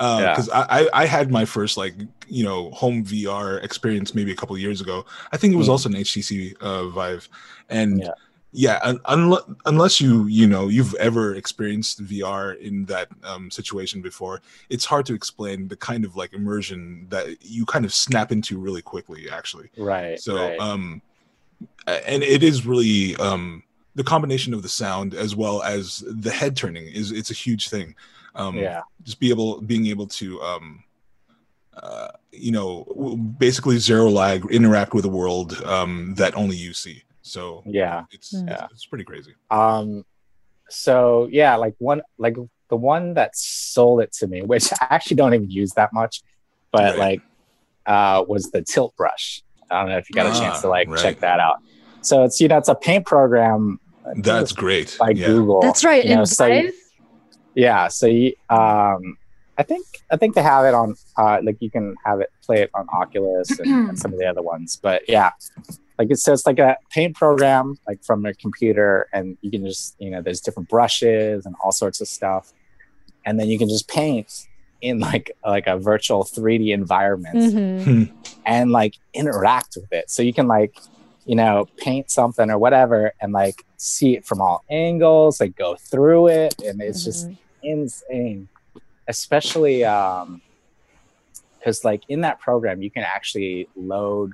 Yeah. because I, I I had my first like you know home VR experience maybe a couple years ago. I think it was Mm. also an HTC uh, Vive, and Yeah. yeah, un- unless you you know you've ever experienced VR in that um, situation before, it's hard to explain the kind of like immersion that you kind of snap into really quickly. Actually, right so right. um, and it is really um the combination of the sound as well as the head turning is it's a huge thing. Um, yeah just be able being able to um uh you know basically zero lag interact with a world um that only you see so yeah it's Mm. it's, it's pretty crazy um so yeah like one like the one that sold it to me which i actually don't even use that much but Right. like uh was the tilt brush i don't know if you got a Ah, chance to like right. check that out so it's you know it's a paint program that's great by yeah google That's right. you know, in so you- yeah so you um i think i think they have it on uh like you can have it play it on oculus and, and some of the other ones but yeah like it says like a paint program like from a computer and you can just you know there's different brushes and all sorts of stuff and then you can just paint in like like a virtual 3d environment Mhm. and like interact with it. So you can like, you know, paint something or whatever and like see it from all angles, like go through it. And it's just Mhm. insane. Especially um because like in that program you can actually load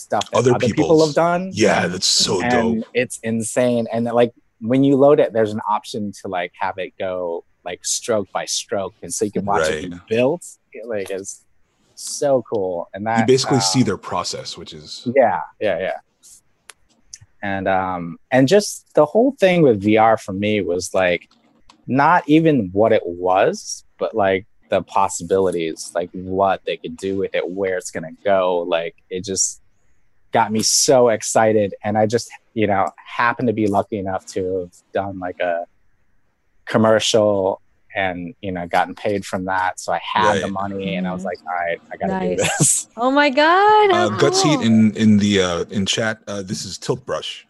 stuff that Other other, people have done. yeah that's so and dope it's insane. And like when you load it, there's an option to like have it go like stroke by stroke, and so you can watch it be built. It, like it's so cool. And that you basically uh, see their process which is yeah, yeah, yeah. And um and just the whole thing with VR for me was like not even what it was, but like the possibilities, like what they could do with it, where it's gonna go. Like it just got me so excited. And I just, you know, happened to be lucky enough to have done like a commercial and you know gotten paid from that. So I had the Right. money and I was like, all right, I gotta do this. Oh my god! uh, how guts heat in in the uh in chat uh this is tilt brush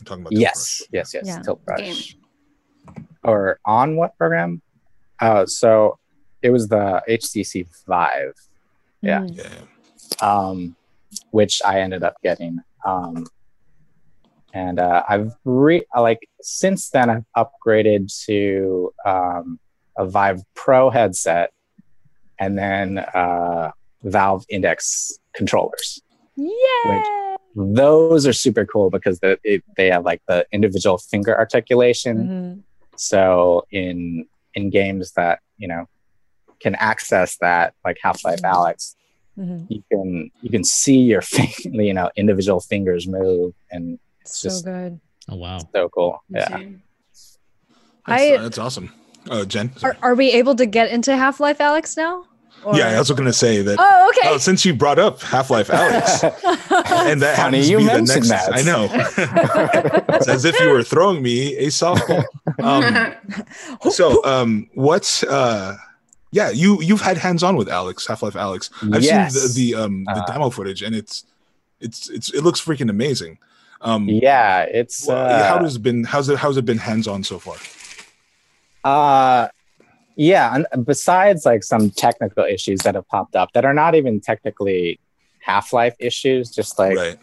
I'm talking about Tilt Yes, yes, yes. Yeah. Tilt Brush. Or on what program? Uh, so it was the HTC Vive Yeah. Mm. Yeah. um, which I ended up getting. Um, and uh, I've re like since then I've upgraded to um, a Vive Pro headset, and then uh, Valve Index controllers. Yay! Those are super cool because the, it, they have like the individual finger articulation. Mhm. So in in games that you know can access that, like Half Life Alyx, Mhm. you can you can see your fin- you know individual fingers move, and It's So just- good. Oh wow. so cool. Yeah. That's, I- that's awesome. Uh, Jen. Are, are we able to get into Half Life Alyx now? Or- Yeah, I was going to say that. Oh, okay. Oh, since you brought up Half Life Alyx, and that Funny happens to you be the mentioned next. that. I know. it's as if you were throwing me a softball. Um, so, um, what's uh, yeah, you you've had hands on with Alyx, Half Life Alyx. I've Yes. seen the the um the Uh, demo footage, and it's it's it's it looks freaking amazing. Um, yeah, it's well, uh, how does it been? How's it how's it been hands on so far? Uh yeah, and besides like some technical issues that have popped up that are not even technically Half-Life issues, just like right.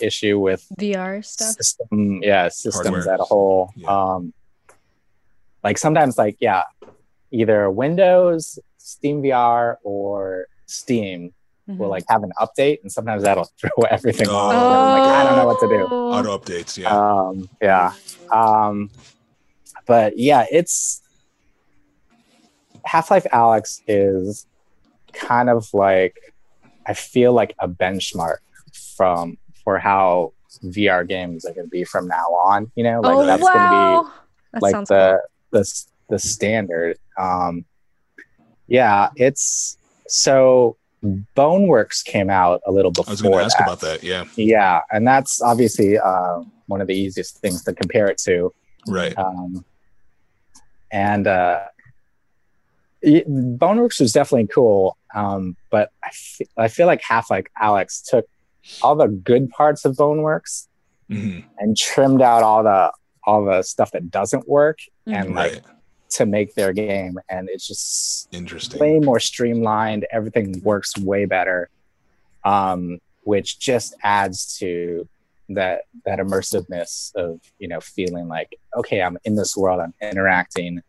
issue with VR stuff. system, yeah, systems Hardware. at a whole. Yeah. Um like sometimes like yeah, either Windows, Steam VR or Steam Mhm. will like have an update and sometimes that'll throw everything Oh. off. and I'm like I don't know what to do. Oh. Auto updates. Yeah. Um, yeah. Um, but yeah, it's Half Life Alyx is kind of like I feel like a benchmark from for how VR games are going to be from now on. You know, like oh that's going to be that like sounds the the the standard. Um, yeah, it's so Boneworks came out a little before. I was going to ask about that. Yeah. Yeah, and that's obviously uh, one of the easiest things to compare it to. Right. Um, and uh, it, Boneworks was definitely cool, um, but I feel like Half Life Alyx took all the good parts of Boneworks hmm and trimmed out all the all the stuff that doesn't work, and like Right. To make their game, and it's just Interesting. way more streamlined. Everything works way better, um, which just adds to that that immersiveness of you know feeling like okay, I'm in this world, I'm interacting,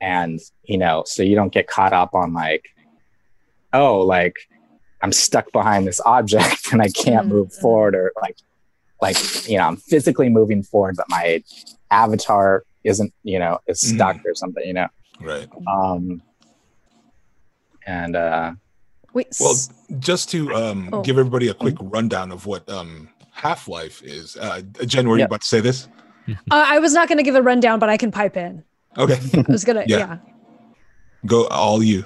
and you know, so you don't get caught up on like, oh, like I'm stuck behind this object and I can't move Mhm. forward, or like, like you know, I'm physically moving forward, but my avatar isn't, you know, is stuck or something, you know. Right. Um, and uh, Wait, Well, s- just to um, Oh. give everybody a quick rundown of what um, Half Life is. Uh, Jen, were you Yeah. about to say this? uh, I was not going to give a rundown, but I can pipe in. Okay, I was gonna, Yeah. yeah. go all you.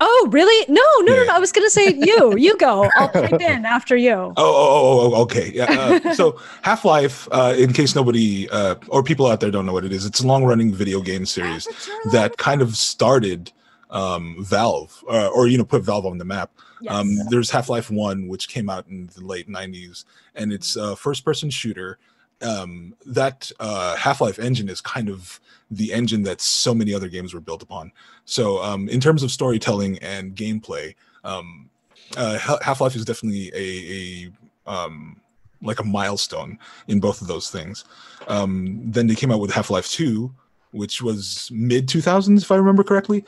Oh, really? No, no, no, Yeah. no. I was gonna say you. You go. I'll pipe in after you. Oh, oh, oh, oh okay. Yeah. Uh, so Half Life, uh, in case nobody uh, or people out there don't know what it is, it's a long running video game series that kind of started um, Valve, uh, or you know, put Valve on the map. Yes. Um, there's Half Life One, which came out in the late '90s, and it's a first-person shooter. Um, that uh, Half Life engine is kind of the engine that so many other games were built upon. So, um, in terms of storytelling and gameplay, um, uh, Half Life is definitely a, a um, like a milestone in both of those things. Um, then they came out with Half Life Two, which was mid 2000s, if I remember correctly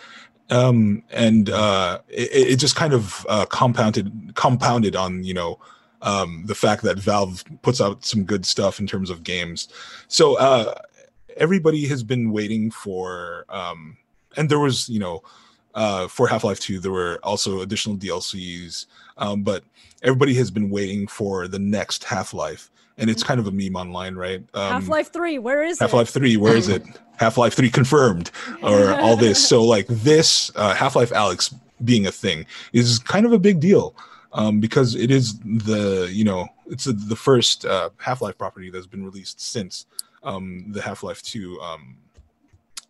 um, and uh, it, it just kind of uh, compounded compounded on you know um, the fact that Valve puts out some good stuff in terms of games. So uh, everybody has been waiting for, um, and there was you know uh, for Half Life Two there were also additional DLCs, um, but everybody has been waiting for the next Half Life, and it's kind of a meme online, right? Um, Half Life Three. Where is Half it? Life 3, where is it? Half Life 3 confirmed, or all this. So, like, this uh, Half Life Alyx being a thing is kind of a big deal um, because it is the, you know, it's the the first uh, Half Life property that's been released since um, the Half Life 2 um,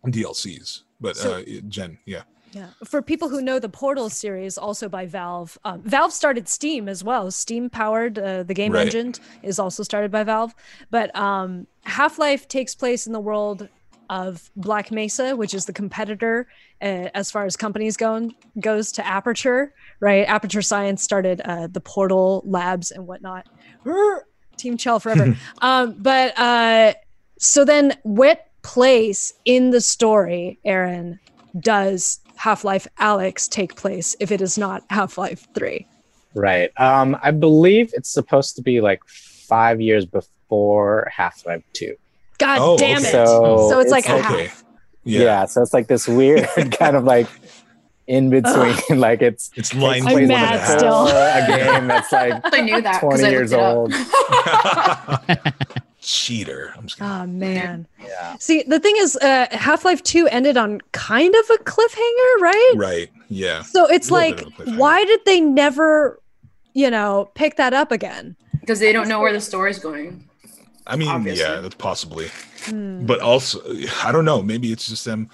DLCs. But, So- uh, Jen, yeah. Yeah. For people who know the Portal series, also by Valve, um, Valve started Steam as well. Steam powered uh, the game Right. engine is also started by Valve. But um, Half Life takes place in the world of Black Mesa, which is the competitor uh, as far as companies go goes to Aperture. Right. Aperture Science started uh, the Portal labs and whatnot. Team Chell forever. um, but uh, so then, what place in the story, Aaron, does Half Life Alyx take place if it is not Half Life 3? Right. Um, I believe it's supposed to be like five years before Half Life Two. God Oh, damn okay. it. So So, it's like a okay. half. Yeah. Yeah. So it's like this weird kind of like in between. like it's It's line I'm mad a still. a game that's like I knew that because 20 I years it up. old. Cheater. I'm just kidding. Oh, man. Yeah. See, the thing is, uh, Half Life 2 ended on kind of a cliffhanger, right? right. Yeah. So it's like, bit of a cliffhanger. why did they never, you know, pick that up again? Because they don't know where the story's going. I mean, Obviously. yeah, that's possibly. Hmm. But also, I don't know. Maybe it's just them.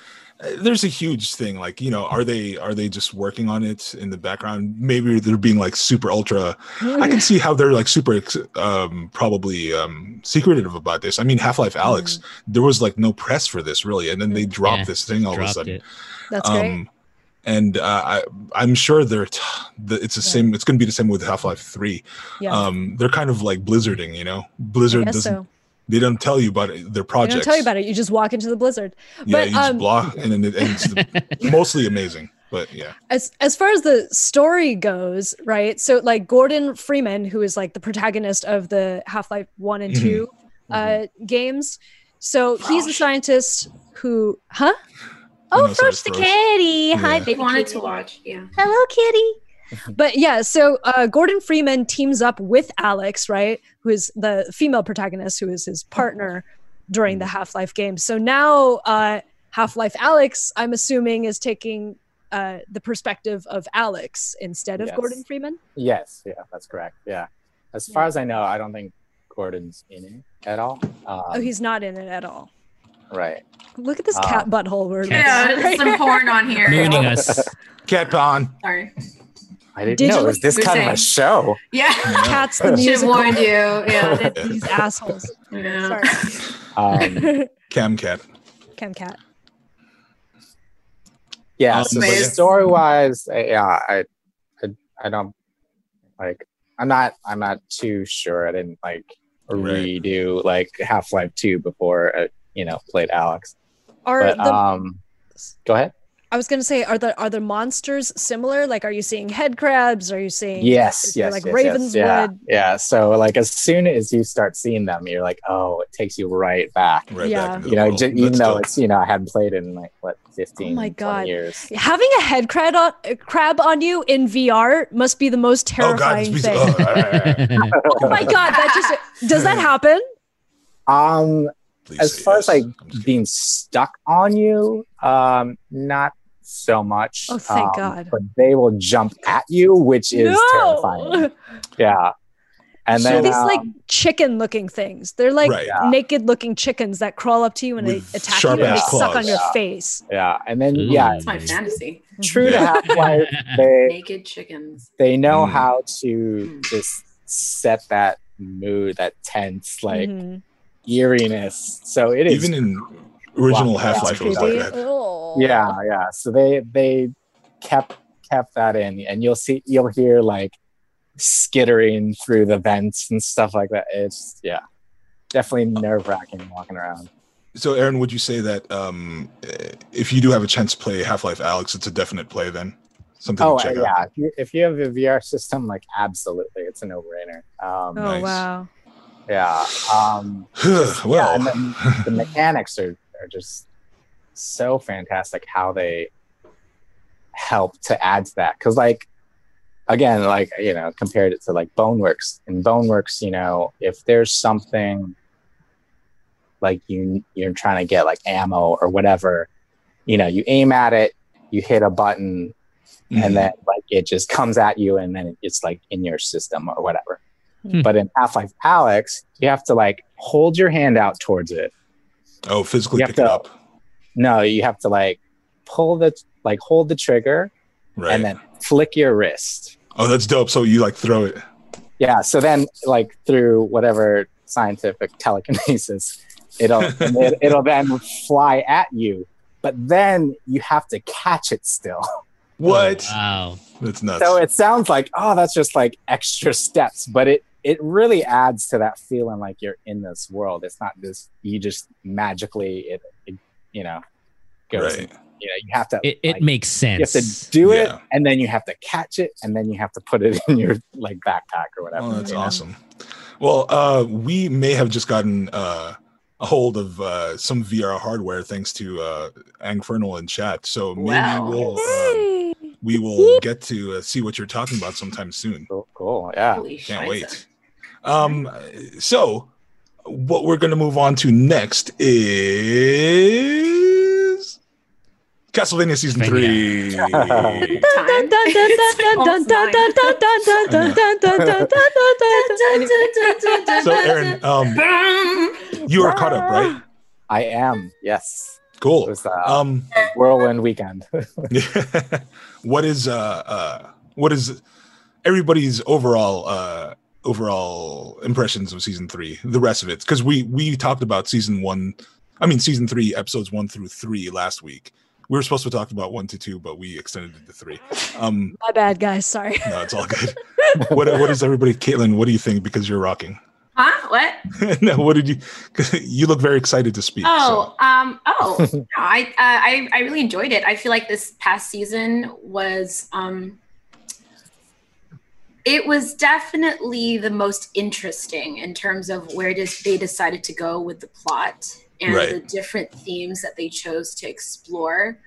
There's a huge thing. Like, you know, are they are they just working on it in the background? Maybe they're being like super ultra. I can see how they're like super um, probably um, secretive about this. I mean, Half Life Alyx, there was like no press for this really, and then they dropped Yeah, this thing all of a sudden. it. That's great. And uh, I, I'm sure they're t- the, it's the Yeah. same. It's going to be the same with Half Life Three. yeah. Um, they're kind of like blizzarding, you know. Blizzard doesn't. so. They don't tell you about it, their They projects. don't tell you about it. You just walk into the blizzard. Yeah, But, you just um, block, and then it, and it's mostly amazing. But yeah, as as far as the story goes, right? So like Gordon Freeman, who is like the protagonist of the Half Life One and Mhm. 2 uh, games. So he's a scientist who, huh? I Oh, know, so Frosh it's the Frosh. kitty. Hi, Yeah. I baby. wanted kitty. to watch. Yeah. Hello, kitty. but yeah, so uh, Gordon Freeman teams up with Alyx, right? Who is the female protagonist, who is his partner during the Half Life game. So now, uh, Half Life Alyx, I'm assuming, is taking uh, the perspective of Alyx instead of Yes. Gordon Freeman. Yes. Yeah. That's correct. Yeah. As far as I know, I don't think Gordon's in it at all. Um, oh, he's not in it at all. Right. Look at this cat butthole. We're Yeah, looking at there's some porn on here. Mooning us. cat pawn. Sorry. I didn't Did know it was this You're kind of a show. Yeah. Yeah. Cats the Should warned you. Yeah. These assholes. yeah. Sorry. Um, Cam cat. Cam cat. yeah. Um, So yeah. story wise, yeah, I, I, I don't like. I'm not. I'm not too sure. I didn't like Right. redo like Half Life Two before uh, you know played Alyx. Are But the um, go ahead. I was gonna say, are the are the monsters similar? Like, are you seeing head crabs? Are you seeing Yes, is yes, like yes, Ravenswood? yes, yeah, yeah. So like as soon as you start seeing them, you're like, oh, it takes you right back. Right Yeah. back into You know, world. ju- even That's though it's you know I hadn't played in like what 15, Oh my God. years. Having a head crab on, uh, crab on you in VR must be the most oh god, terrifying this piece thing. of, oh, oh my god, that just does that happen? Um, please as far yes. as like I'm just kidding. being stuck on you, um, not so much. Oh, thank um, God. But they will jump at you, which is terrifying. Yeah, and So- then These um, like chicken looking things. They're like Right. Yeah. naked looking chickens that crawl up to you and they attack you and sharp-ass they suck on claws. your Yeah. face. yeah, and then Ooh. yeah, That's my fantasy. true to Half Life, they Naked chickens. they know Mm. how to Mm. just set that mood, that tense like Mhm. Eeriness. So it is even in original Wow. Half Life, it was like that. Oh. yeah yeah so they they kept kept that in and you'll see you'll hear like skittering through the vents and stuff like that it's yeah definitely nerve-wracking walking around So, Aaron, would you say that um, eh, if you do have a chance to play Half Life Alyx, it's a definite play then? Something oh to check uh, out. yeah if you, if you have a vr system like absolutely it's a no-brainer um Oh Nice. wow. Yeah um well, yeah, the mechanics are, are just so fantastic how they help to add to that. Because like again like you know compared it to like boneworks. In boneworks you know if there's something like you you're trying to get like ammo or whatever you know you aim at it you hit a button Mhm. and then like it just comes at you and then it's like in your system or whatever Hmm. but in half-life alyx you have to like hold your hand out towards it oh, physically you have pick it up. no you have to like pull the like hold the trigger Right. and then flick your wrist. oh, that's dope. So you like throw it. Yeah. So then, like through whatever scientific telekinesis, it'll it, it'll then fly at you. But then you have to catch it still. What? Oh, wow. That's nuts. So it sounds like oh, that's just like extra steps, but it it really adds to that feeling like you're in this world. It's not just you just magically it, it you know goes. right. You know, you have to It, it like, makes sense. you have to do it Yeah. and then you have to catch it and then you have to put it in your like backpack or whatever. Oh, that's you know? awesome. Well, uh, we may have just gotten uh, a hold of uh, some VR hardware thanks to uh, Angfernal in chat. So maybe Wow. we'll uh, Hey we will get to uh, see what you're talking about sometime soon. Cool. cool. Yeah. Holy Can't wait. Um, so, what we're going to move on to next is Castlevania season three. So, Aaron, um, you are caught up, right? I am. Yes. Cool. It was, uh, um, whirlwind weekend. what is uh, uh, what is everybody's overall uh, overall impressions of season three? The rest of it, because we we talked about season one. I mean, season three, episodes one through three last week. We were supposed to talk about one to two, but we extended it to three. Um, My bad, guys. Sorry. no, it's all good. what what is everybody, Caitlin? What do you think? Because you're rocking. Huh? What? no, what did you? You look very excited to speak. Oh, um, oh, no, I, uh, I, I really enjoyed it. I feel like this past season was, um, it was definitely the most interesting in terms of where just they decided to go with the plot and Right. the different themes that they chose to explore.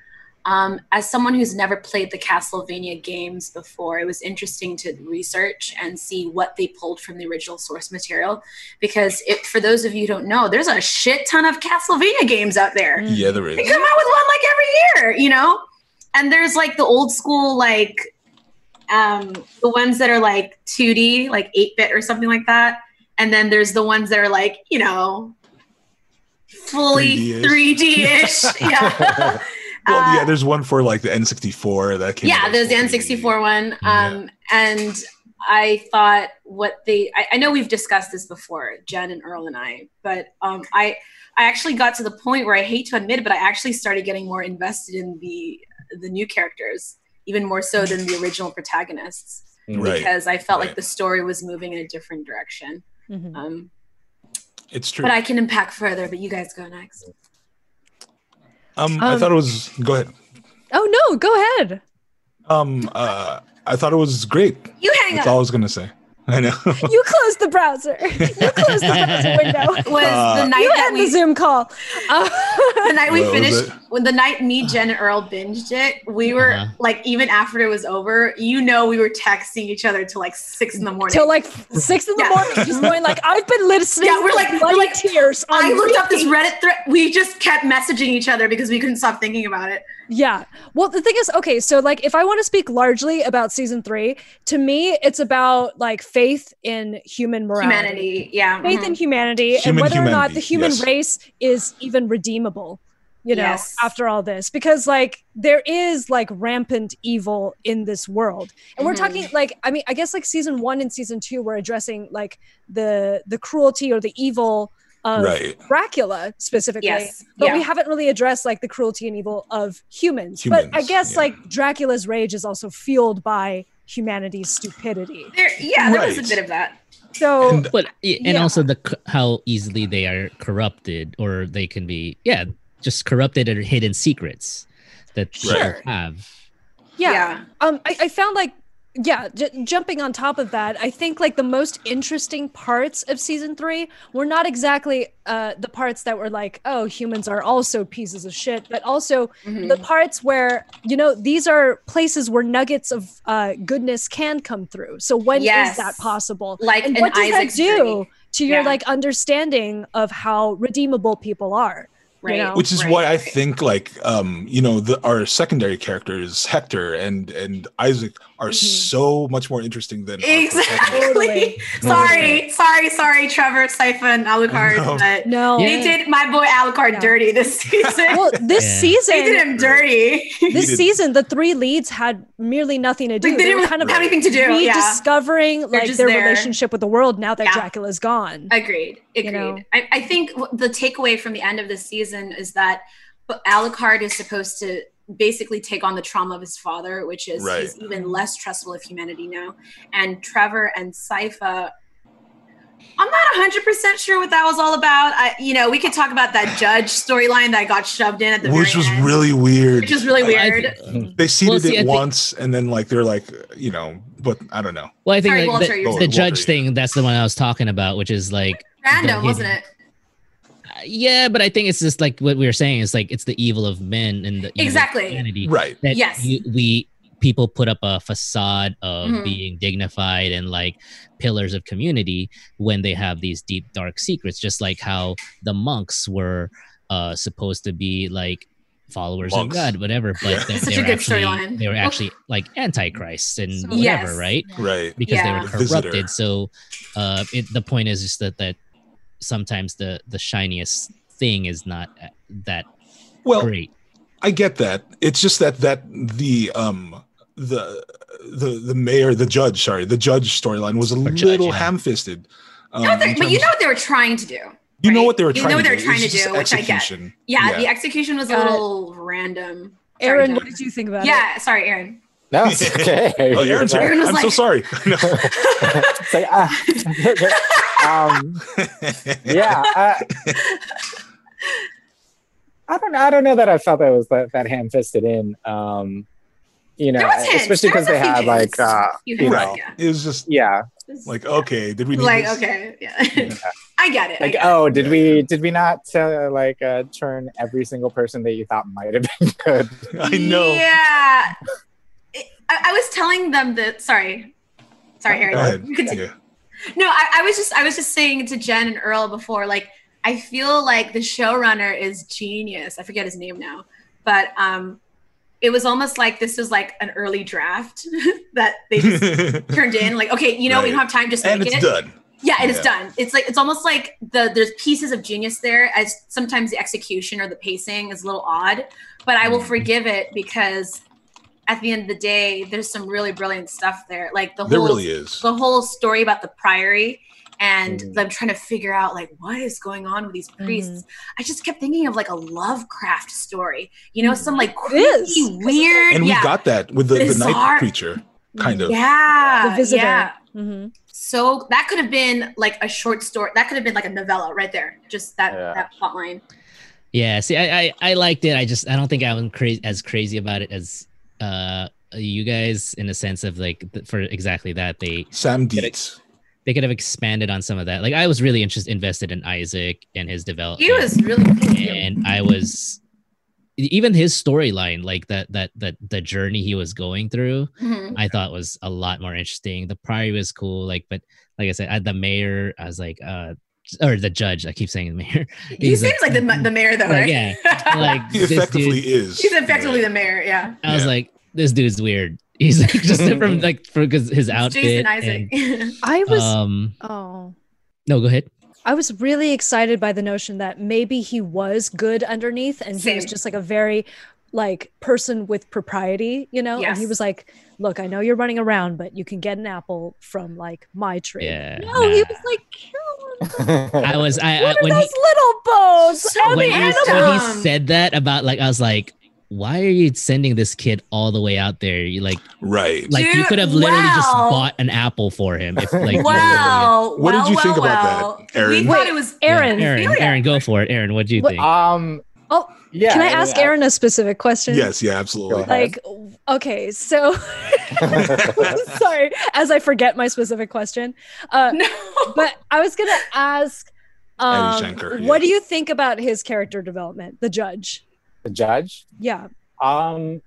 Um, as someone who's never played the Castlevania games before, it was interesting to research and see what they pulled from the original source material. Because it, for those of you who don't know, there's a shit ton of Castlevania games out there. Mm. yeah, there is. They come out with one like every year, you know? And there's like the old school, like um, the ones that are like 2D, like 8 bit or something like that. And then there's the ones that are like, you know, fully 3D-ish. 3D ish. yeah. Well, yeah, Uh, there's one for like the N64 that came. yeah there's the n64 one Yeah. um and i thought what they I, I know we've discussed this before jen and earl and i but um i i actually got to the point where i hate to admit it but i actually started getting more invested in the the new characters even more so than the original protagonists Right. because i felt right. like the story was moving in a different direction Mhm. um It's true. but i can impact further but you guys go next um, I Um, thought it was. Go ahead. Oh no, go ahead. Um, uh, I thought it was great. you hang That's up all I was gonna say. I know. You closed the browser. You closed the browser window. was Uh, the night You that had we the Zoom call. Uh, the night we What finished when the night me jen and earl binged it we were Uh-huh. like even after it was over you know we were texting each other till like six in the morning till like six in the Yeah. morning, just going like, I've been listening. Yeah, we're like- we're like- tears. on i looked up this reddit thread we just kept messaging each other because we couldn't stop thinking about it Yeah. Well, the thing is, okay, so like if I want to speak largely about season three, to me, it's about like faith in human morality. humanity yeah Faith mhm. in humanity and Human whether or not the human yes. race is even redeemable, you know, Yes. after all this. Because like there is like rampant evil in this world. And we're Mhm. talking like I mean, I guess like season one and season two we're addressing like the the cruelty or the evil of right. Dracula specifically yes but yeah we haven't really addressed like the cruelty and evil of humans. but I guess yeah. like Dracula's rage is also fueled by humanity's stupidity. there yeah there was a bit of that So And But and Yeah. also the how easily they are corrupted, or they can be, yeah, just corrupted or hidden secrets that people Sure. have. yeah, um, I, I found like yeah, j- jumping on top of that, I think like the most interesting parts of season three were not exactly uh, the parts that were like, oh, humans are also pieces of shit, but also Mhm. the parts where you know these are places where nuggets of uh, goodness can come through. So when is Yes. that possible? like and what does Isaac's that do to your Yeah. like understanding of how redeemable people are Right. know? which is Right, why I think like um you know the our secondary characters Hector and and Isaac are Mhm. so much more interesting than Exactly. Totally. sorry, sorry, sorry, Trevor, Sypha, and Alucard, No. but No. Yeah. they did my boy Alucard Yeah. dirty this season. Well, this Yeah. season, they did him dirty. this season, the three leads had merely nothing to do. Like, they they didn't kind of have anything to do. Yeah. rediscovering like their there. relationship with the world now that Yeah. Dracula's gone. Agreed. Agreed. You know? I, I think the takeaway from the end of this season is that but Alucard is supposed to basically take on the trauma of his father, which is Right. he's even less trustful of humanity now. And Trevor and Sypha, I'm not 100% sure what that was all about. I, you know, we could talk about that judge storyline that got shoved in at the which very was end, really weird. which was really I- I weird. think- mm-hmm. they seeded Well, see, I it think- once and then like they're like you know, but I don't know. Well, I think Sorry, like, Walter, the, you're the saying. judge Walter, thing, that's the one I was talking about, which is like, Random, the- wasn't it? uh, yeah, but I think it's just like what we were saying It's like, it's the evil of men and the evil of Exactly. humanity. Right. That Yes. you, we, people put up a facade of Mhm. being dignified and like pillars of community when they have these deep, dark secrets, just like how the monks were uh, supposed to be like followers Monks. of God, whatever, but Yeah. they, they were actually, storyline. they were actually like antichrists and So- whatever, Yes. right? Right. because Yeah. they were The visitor. corrupted. So uh, it, the point is just that that sometimes the the shiniest thing is not uh, that Well, great. I get that. It's just that that the um the the the mayor, the judge, sorry, the judge storyline was a Or judge, little yeah. ham-fisted. Um, You know what but you know what they were trying to do. you know what they were You trying know what to they do. were trying It's to do, which I get. execution. Yeah, the execution was a Got it. little random. Aaron, Jen. what did you think about it? Yeah, sorry, Aaron. No, it's okay. Oh, Aaron's here. Aaron was I'm so sorry. No. Like, ah. um, yeah. I, I don't know. I don't know that I felt that was that, that ham fisted in. Um, you know, There was hints. especially because they had like, uh, You you know, right. yeah. It was just yeah, like, okay, did we need like this? okay, yeah. I get it. Like get oh, did we did we not uh, like uh, turn every single person that you thought might have been good? I know. Yeah. I, I was telling them that. Sorry, sorry, ahead. Yeah. No, I, I was just I was just saying to Jen and Earl before, like I feel like the showrunner is genius. I forget his name now, but um, it was almost like this was like an early draft that they just turned in. Like, okay, you know, we don't have time, just and make it's it. done. Yeah, and it's Yeah. done. It's like it's almost like the there's pieces of genius there. As sometimes the execution or the pacing is a little odd, but I will Mhm. forgive it because at the end of the day, there's some really brilliant stuff there. Like the There whole really is. the whole story about the priory and Mm. them trying to figure out like what is going on with these priests. I just kept thinking of like a Lovecraft story, you know, some like It is. creepy, weird, And we yeah, got that with the, the night creature, kind of. yeah, The visitor. yeah. hmm So that could have been like a short story. That could have been like a novella right there. Just that Yeah. that plot line. Yeah, see, I, I I liked it. I just I don't think I was crazy as crazy about it as uh you guys in a sense of like th- for exactly that they Sam Get. Deats. they could have expanded on some of that. Like I was really interested invested in Isaac and his development. He was really cool. and I was even his storyline, like that that that the journey he was going through, Mhm. I thought was a lot more interesting. The priory was cool, like, but like I said, I, the mayor, I was like, uh, or the judge. I keep saying the mayor. He seems like, the, the mayor though, like, right? yeah, like He this effectively dude. is. He's effectively the mayor. Yeah. I was Yeah. like, this dude's weird. He's like just from like for because his It's outfit. Jason Isaac. and, I was um, oh. no, go ahead. I was really excited by the notion that maybe he was good underneath and he was just like a very like person with propriety, you know? And he was like, Look, I know you're running around, but you can get an apple from like my tree. Yeah, No, he was like, kill. I was I, I What are when those he little bones? So when he, when he said that about like I was like, why are you sending this kid all the way out there? You like Right. like you could have literally just bought an apple for him if like wow. What did well, you think well, about that, Aaron? We thought it was Aaron. Yeah, Aaron, Aaron, go for it. Aaron, what do you What- think? um. Yeah. Can I mean, ask Aaron a specific question? Yes, yeah, absolutely. Like, okay, so sorry, as I forget my specific question. Uh, No. but I was gonna ask, um, Shankar, yeah. what do you think about his character development, the judge? the judge. Yeah, Um,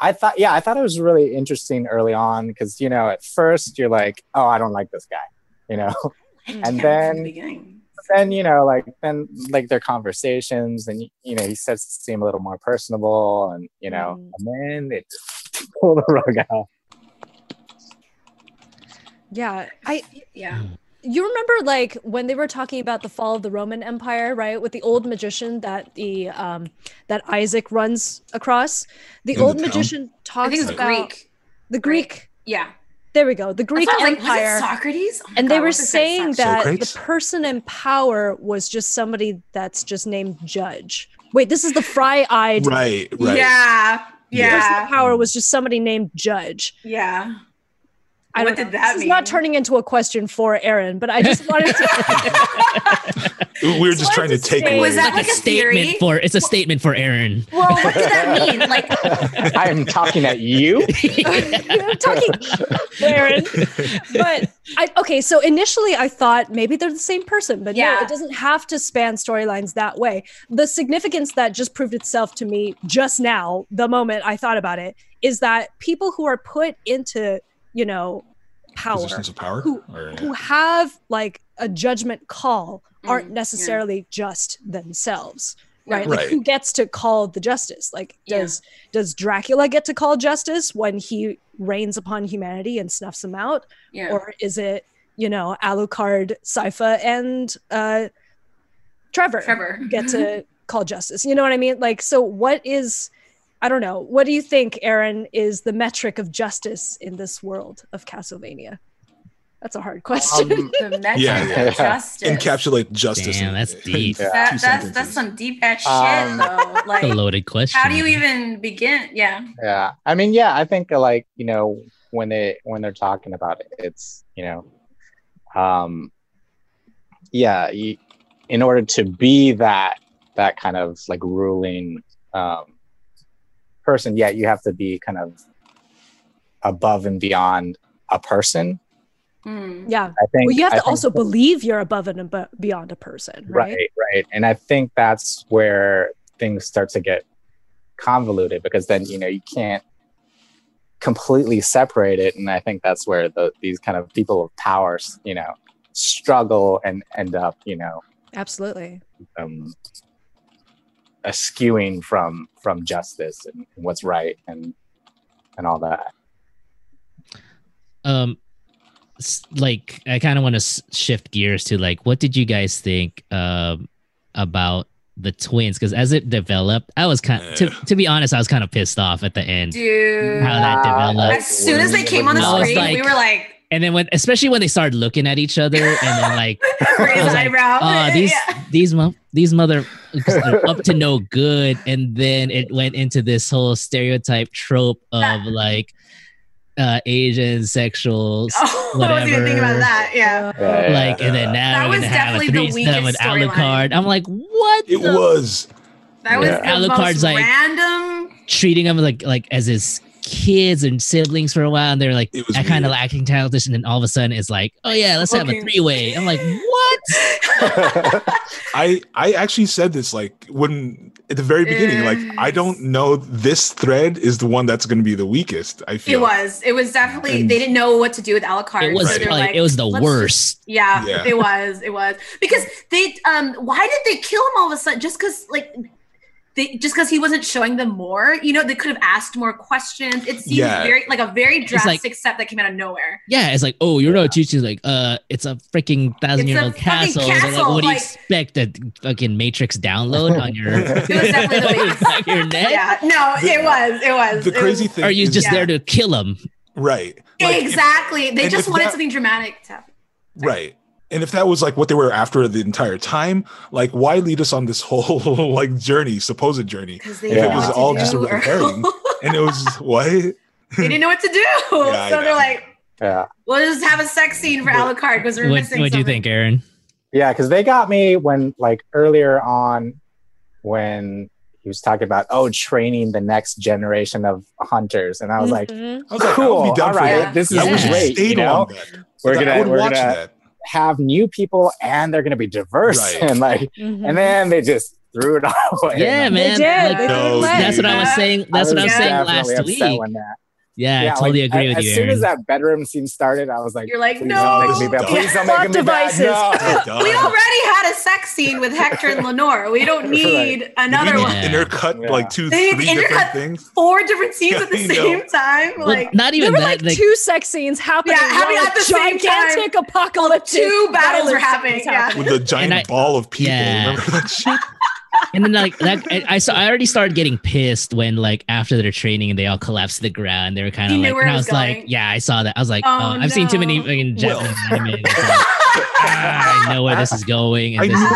I thought, yeah, I thought it was really interesting early on because you know, at first you're like, oh, I don't like this guy, you know, And then. the then- you know, like then like their conversations, and you know, he starts to seem a little more personable, and you know, Mm. and then they just pull the rug out. Yeah, I Yeah. you remember like when they were talking about the fall of the Roman Empire, right? With the old magician that the um that Isaac runs across. The In old town? magician I talks think it's about Greek. the Greek. Yeah. There we go. The Greek I thought, like, was Empire. it Socrates? Oh my and they were saying that Socrates? the person in power was just somebody that's just named judge. Wait, this is the fry-eyed. Right, right. Yeah. The person Yeah. in power was just somebody named judge. Yeah. I What don't did know. that this is not turning into a question for Aaron, but I just wanted to. We were just So trying to take away. Was that like, like a a statement for it's a statement for Aaron. Well, what did that mean? Like, I'm talking at you. I'm talking Aaron. But I okay, so initially I thought maybe they're the same person, but no, Yeah. it doesn't have to span storylines that way. The significance that just proved itself to me just now, the moment I thought about it, is that people who are put into, you know, power, Positions of power. Who- Or, yeah. who have like a judgment call, aren't Mm, yeah. necessarily just themselves. Yeah. Right? Like Right. who gets to call the justice? Like Yeah. does does Dracula get to call justice when he reigns upon humanity and snuffs them out? yeah. Or is it, you know, Alucard, Sypha, and uh Trevor, Trevor. get to call justice? You know what I mean? Like, so what is I don't know. What do you think, Aaron, is the metric of justice in this world of Castlevania? That's a hard question. Um, the metric Yeah, yeah. of justice. encapsulate justice. Damn, in- that's deep. Yeah. that, that's that's some deep ass shit Um, though. a Like, loaded question. how do you even begin? Yeah. yeah i mean yeah i think like you know when they when they're talking about it it's you know um yeah you, in order to be that that kind of like ruling um person yet you have to be kind of above and beyond a person Hmm. yeah. i think Well, you have I to think also believe you're above and abo- beyond a person, right? right right and i think that's where things start to get convoluted because then you know you can't completely separate it and i think that's where the these kind of people of power you know struggle and end up you know Absolutely. um eschewing from from justice and what's right and and all that um like i kind of want to shift gears to like what did you guys think um about the twins because as it developed i was kind to, Yeah. to be honest i was kind of pissed off at the end Dude. How that developed. As soon as they came on the I was screen, we were like, and then when especially when they started looking at each other and then like raise was like, eyebrow. uh these Yeah. these mo- these mother are up to no good and then it went into this whole stereotype trope of like uh asian sexual Oh, I wasn't even thinking about that. Yeah. Yeah, yeah, like and then yeah. now That we're was gonna have a definitely the threesome with weakest storyline. Alucard. I'm like, what? It the- was. That was Yeah. the Alucard's most like- random. treating him like like as his kids and siblings for a while, and they're like It was that kind of weird. acting childish, and then all of a sudden it's like, oh yeah, let's have a three way. I'm like, what? I I actually said this like when at the very beginning, like I don't know this thread is the one that's going to be the weakest. I feel It was. It was definitely. And- they didn't know what to do with Alucard. It was so probably like, it was the worst. Yeah, Yeah. it was. It was because they. Um, why did they kill him all of a sudden? Just because, like, they just because he wasn't showing them more. You know, they could have asked more questions. It seems Yeah. very like a very like- drastic step that came out of nowhere. Yeah, it's like, oh, you're not teaching like, uh, it's a freaking thousand It's year old fucking castle. They're like, what do you like- expect? A fucking Matrix download on your, It was definitely the weakest. back of your neck? Yeah, no, The- it was. It was. the It crazy was- thing. Are you is- just Yeah. there to kill him? right? Like, if- exactly. they just wanted that- something dramatic to happen. right. And if that was like what they were after the entire time, like why lead us on this whole like journey, supposed journey? Because they If didn't it was all just a red herring. And it was what? they didn't know what to do. I so they're like, yeah we'll just have a sex scene for But- Alucard because we're What missing What do you think, Aaron? Yeah, because they got me when like earlier on when he was talking about oh training the next generation of hunters, and I was like, Mhm. I was like, I would cool, be all down for right, that. this is I Yeah. great. You know, we're Like, gonna would we're watch gonna that. Have new people, and they're gonna be diverse, Right. and like, Mhm. and then they just threw it all away. Yeah, And man. did. Like, No, did. that's what I was saying. That's what I was was saying last week. when that Yeah, Yeah, I totally like, agree a- with you. as soon Aaron. as that bedroom scene started, I was like, You're like, no. don't make me bad. Please don't make me Plot bad. No. We already had a sex scene with Hector and Lenore. We don't need another Did we one. Yeah. intercut Yeah. like two, They three different things. Four different scenes Yeah, at the I know. same time. Well, Like not There even were that. like Like, two sex scenes happening. Yeah, happening at the same gigantic apocalyptic two battles were happening, yeah. With a giant I- ball of people. Remember that shit? And then like that, I, I saw. I already started getting pissed when like after their training and they all collapsed to the ground. They were kind of like, and I was was like, yeah, I saw that. I was like, Oh, uh, I've seen too many no. fucking Well. Japanese anime. Like, ah, I know where this is going, I and this knew- is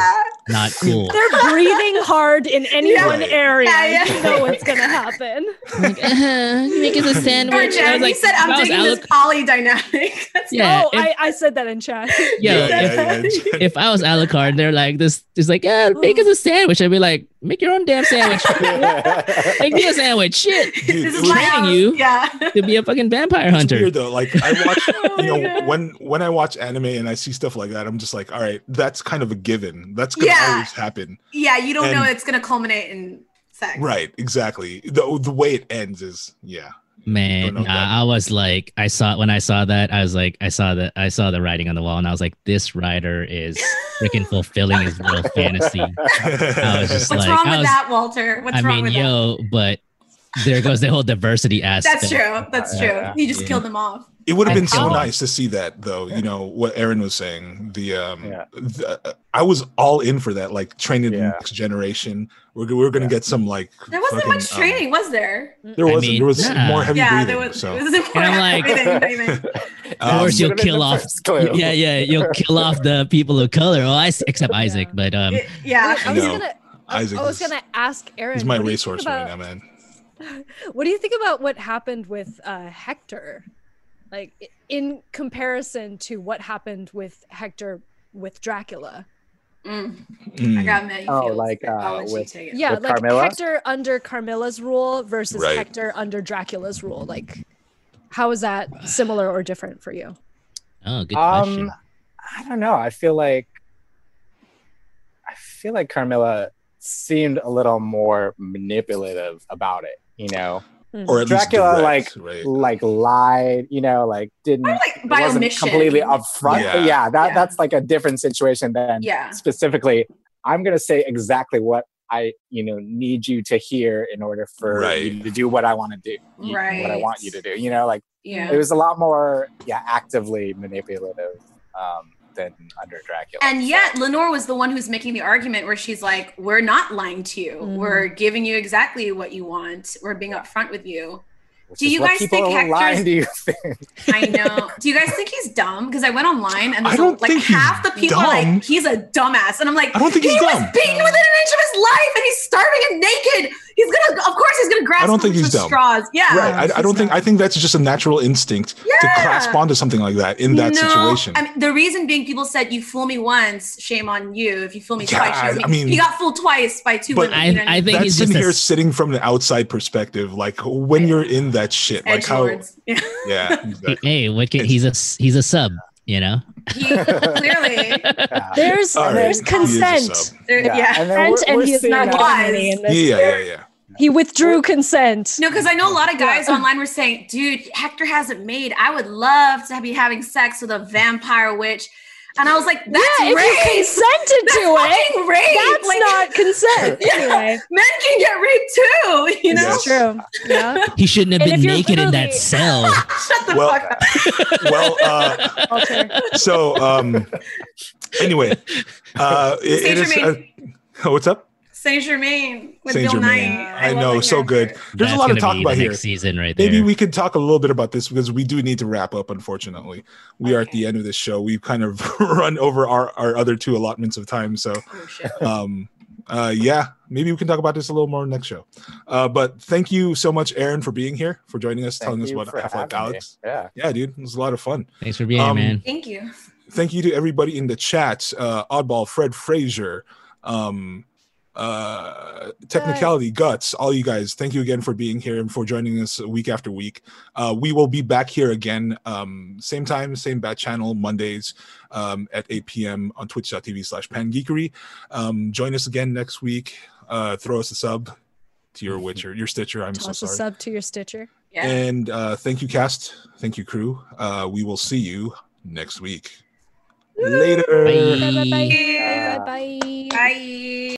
not cool. They're breathing hard in any Yeah. one area. Yeah, yeah. You know what's gonna happen. like, uh, make us a Or sandwich. I was like, he said, I'm I was digging this polydynamic." poly. That's Yeah, oh, if- I, I said that in chat. yeah, Yeah, if, yeah, yeah. if I was Alucard, they're like this. It's like, yeah, make us a sandwich. I'd be like, make your own damn sandwich. make me a sandwich. Shit, Dude, this it is was- my training you. Yeah. to be a fucking vampire It's hunter. weird though. Like I watch, Oh you know, God. when when I watch anime and I see stuff like that, I'm just like, all right, that's kind of a given. That's gonna Yeah. always happen. Yeah, you don't know it's gonna culminate in sex. Right, exactly. The the way it ends is yeah. Man, nah. I was like, I saw when I saw that, I was like, I saw the, I saw the writing on the wall, and I was like, this writer is freaking fulfilling his little fantasy. I was just What's like, wrong I with was- that, Walter? What's I wrong mean, with that? yo, but there goes the whole diversity aspect. That's true. That's true. yeah. He just Yeah. killed them off. It would have been so feel- nice to see that, though. You know what Aaron was saying. The um, Yeah. the- I was all in for that. Like training the next generation. We're we're gonna Yeah. get some like. There wasn't fucking, much um, training, was there? there I was mean, there was yeah. more heavy yeah, breathing. there was. so It was important. And I'm like- Breathing, breathing. Of um, course, you'll kill off. first. Yeah, yeah, you'll kill off the people of color. Oh, I except Isaac, but um, It- yeah. I was No, gonna. Isaac I was is- gonna ask Aaron. he's my what do racehorse right now, man. What do you think about what happened with uh, Hector? Like in comparison to what happened with Hector with Dracula. Mm, I Mm. got many Oh, like, uh, with- Yeah, With like Carmilla? Hector under Carmilla's rule versus Right. Hector under Dracula's rule. Like, how is that similar or different for you? oh, good question. Um, I don't know. I feel like I feel like Carmilla seemed a little more manipulative about it. You know, Or at least Dracula, like right? like lied. You know, like didn't Or like by wasn't omission. completely upfront. Yeah. Yeah, that Yeah. that's like a different situation than Yeah. specifically. I'm gonna say exactly what I you know need you to hear in order for Right. you to do what I want to do. you- What I want you to do. You know, like Yeah. it was a lot more yeah actively manipulative um, than under Dracula. And yet, Lenore was the one who's making the argument where she's like, "We're not lying to you. Mhm. We're giving you exactly what you want. We're being upfront with you." Which do you guys think are lying Hector's- to you think? I know. Do you guys think he's dumb? Because I went online and I don't like think half the people are like, "He's a dumbass," and I'm like, I don't think he he's was dumb. beaten within an inch of his life, and he's starving and naked. He's gonna, of course, he's gonna grasp. I don't think he's dumb. straws. Yeah, Right. I, I don't think. I think that's just a natural instinct to Yeah. clasp onto something like that in that No, situation. I mean, the reason being, people said, "You fool me once, shame on you. If you fool me Yeah, twice, shame on me." I mean- he got fooled twice by two But women. I, you know what I think that's he's sitting just a here s- sitting from the outside perspective, like when you're in that shit, like how. Edgelords. Yeah. Yeah. Exactly. Hey, what can, he's a s- he's a sub, you know. He clearly, Yeah. There's All right. there's He is a consent. there- yeah. And then And, we're- and we're he is seeing not that- giving any in this. Yeah, yeah, yeah. He withdrew consent. No, because I know a lot of guys Yeah. online were saying, "Dude, Hector hasn't made. I would love to be having sex with a vampire witch," and I was like, "That's yeah, if rape. you consented That's to it, fucking rape. that's Like, not consent. Yeah. Anyway, Men can get raped too. You know, that's true. Yeah. He shouldn't have And been if you're naked in that cell. shut the Well- fuck up. Well, uh, Walter. so um, anyway, uh, it- it is. Uh, what's up? Saint Germain with Saint Bill Germain. Nye. I love know, so good. character. There's a lot to gonna talk be about the here. next season right there. Maybe we could talk a little bit about this because we do need to wrap up. Unfortunately, we are at the end of this show. We've kind of run over our, our other two allotments of time. So, Oh um, uh, yeah, maybe we can talk about this a little more next show. Uh, but thank you so much, Aaron, for being here, for joining us, Thank telling us you about Half Life having me. Alyx. Yeah. Yeah, dude, it was a lot of fun. Thanks for being Um, here, man. Thank you. thank you to everybody in the chat uh oddball fred frazier um uh technicality guts all you guys thank you again for being here and for joining us week after week uh we will be back here again um same time same bat channel mondays um at 8 p.m on twitch.tv slash pangeekery um join us again next week uh throw us a sub to your witcher your stitcher i'm so Toss a sorry sub to your Stitcher. Yeah. And uh, thank you, cast. Thank you, crew. Uh, we will see you next week. Later. Bye. Bye, bye, bye.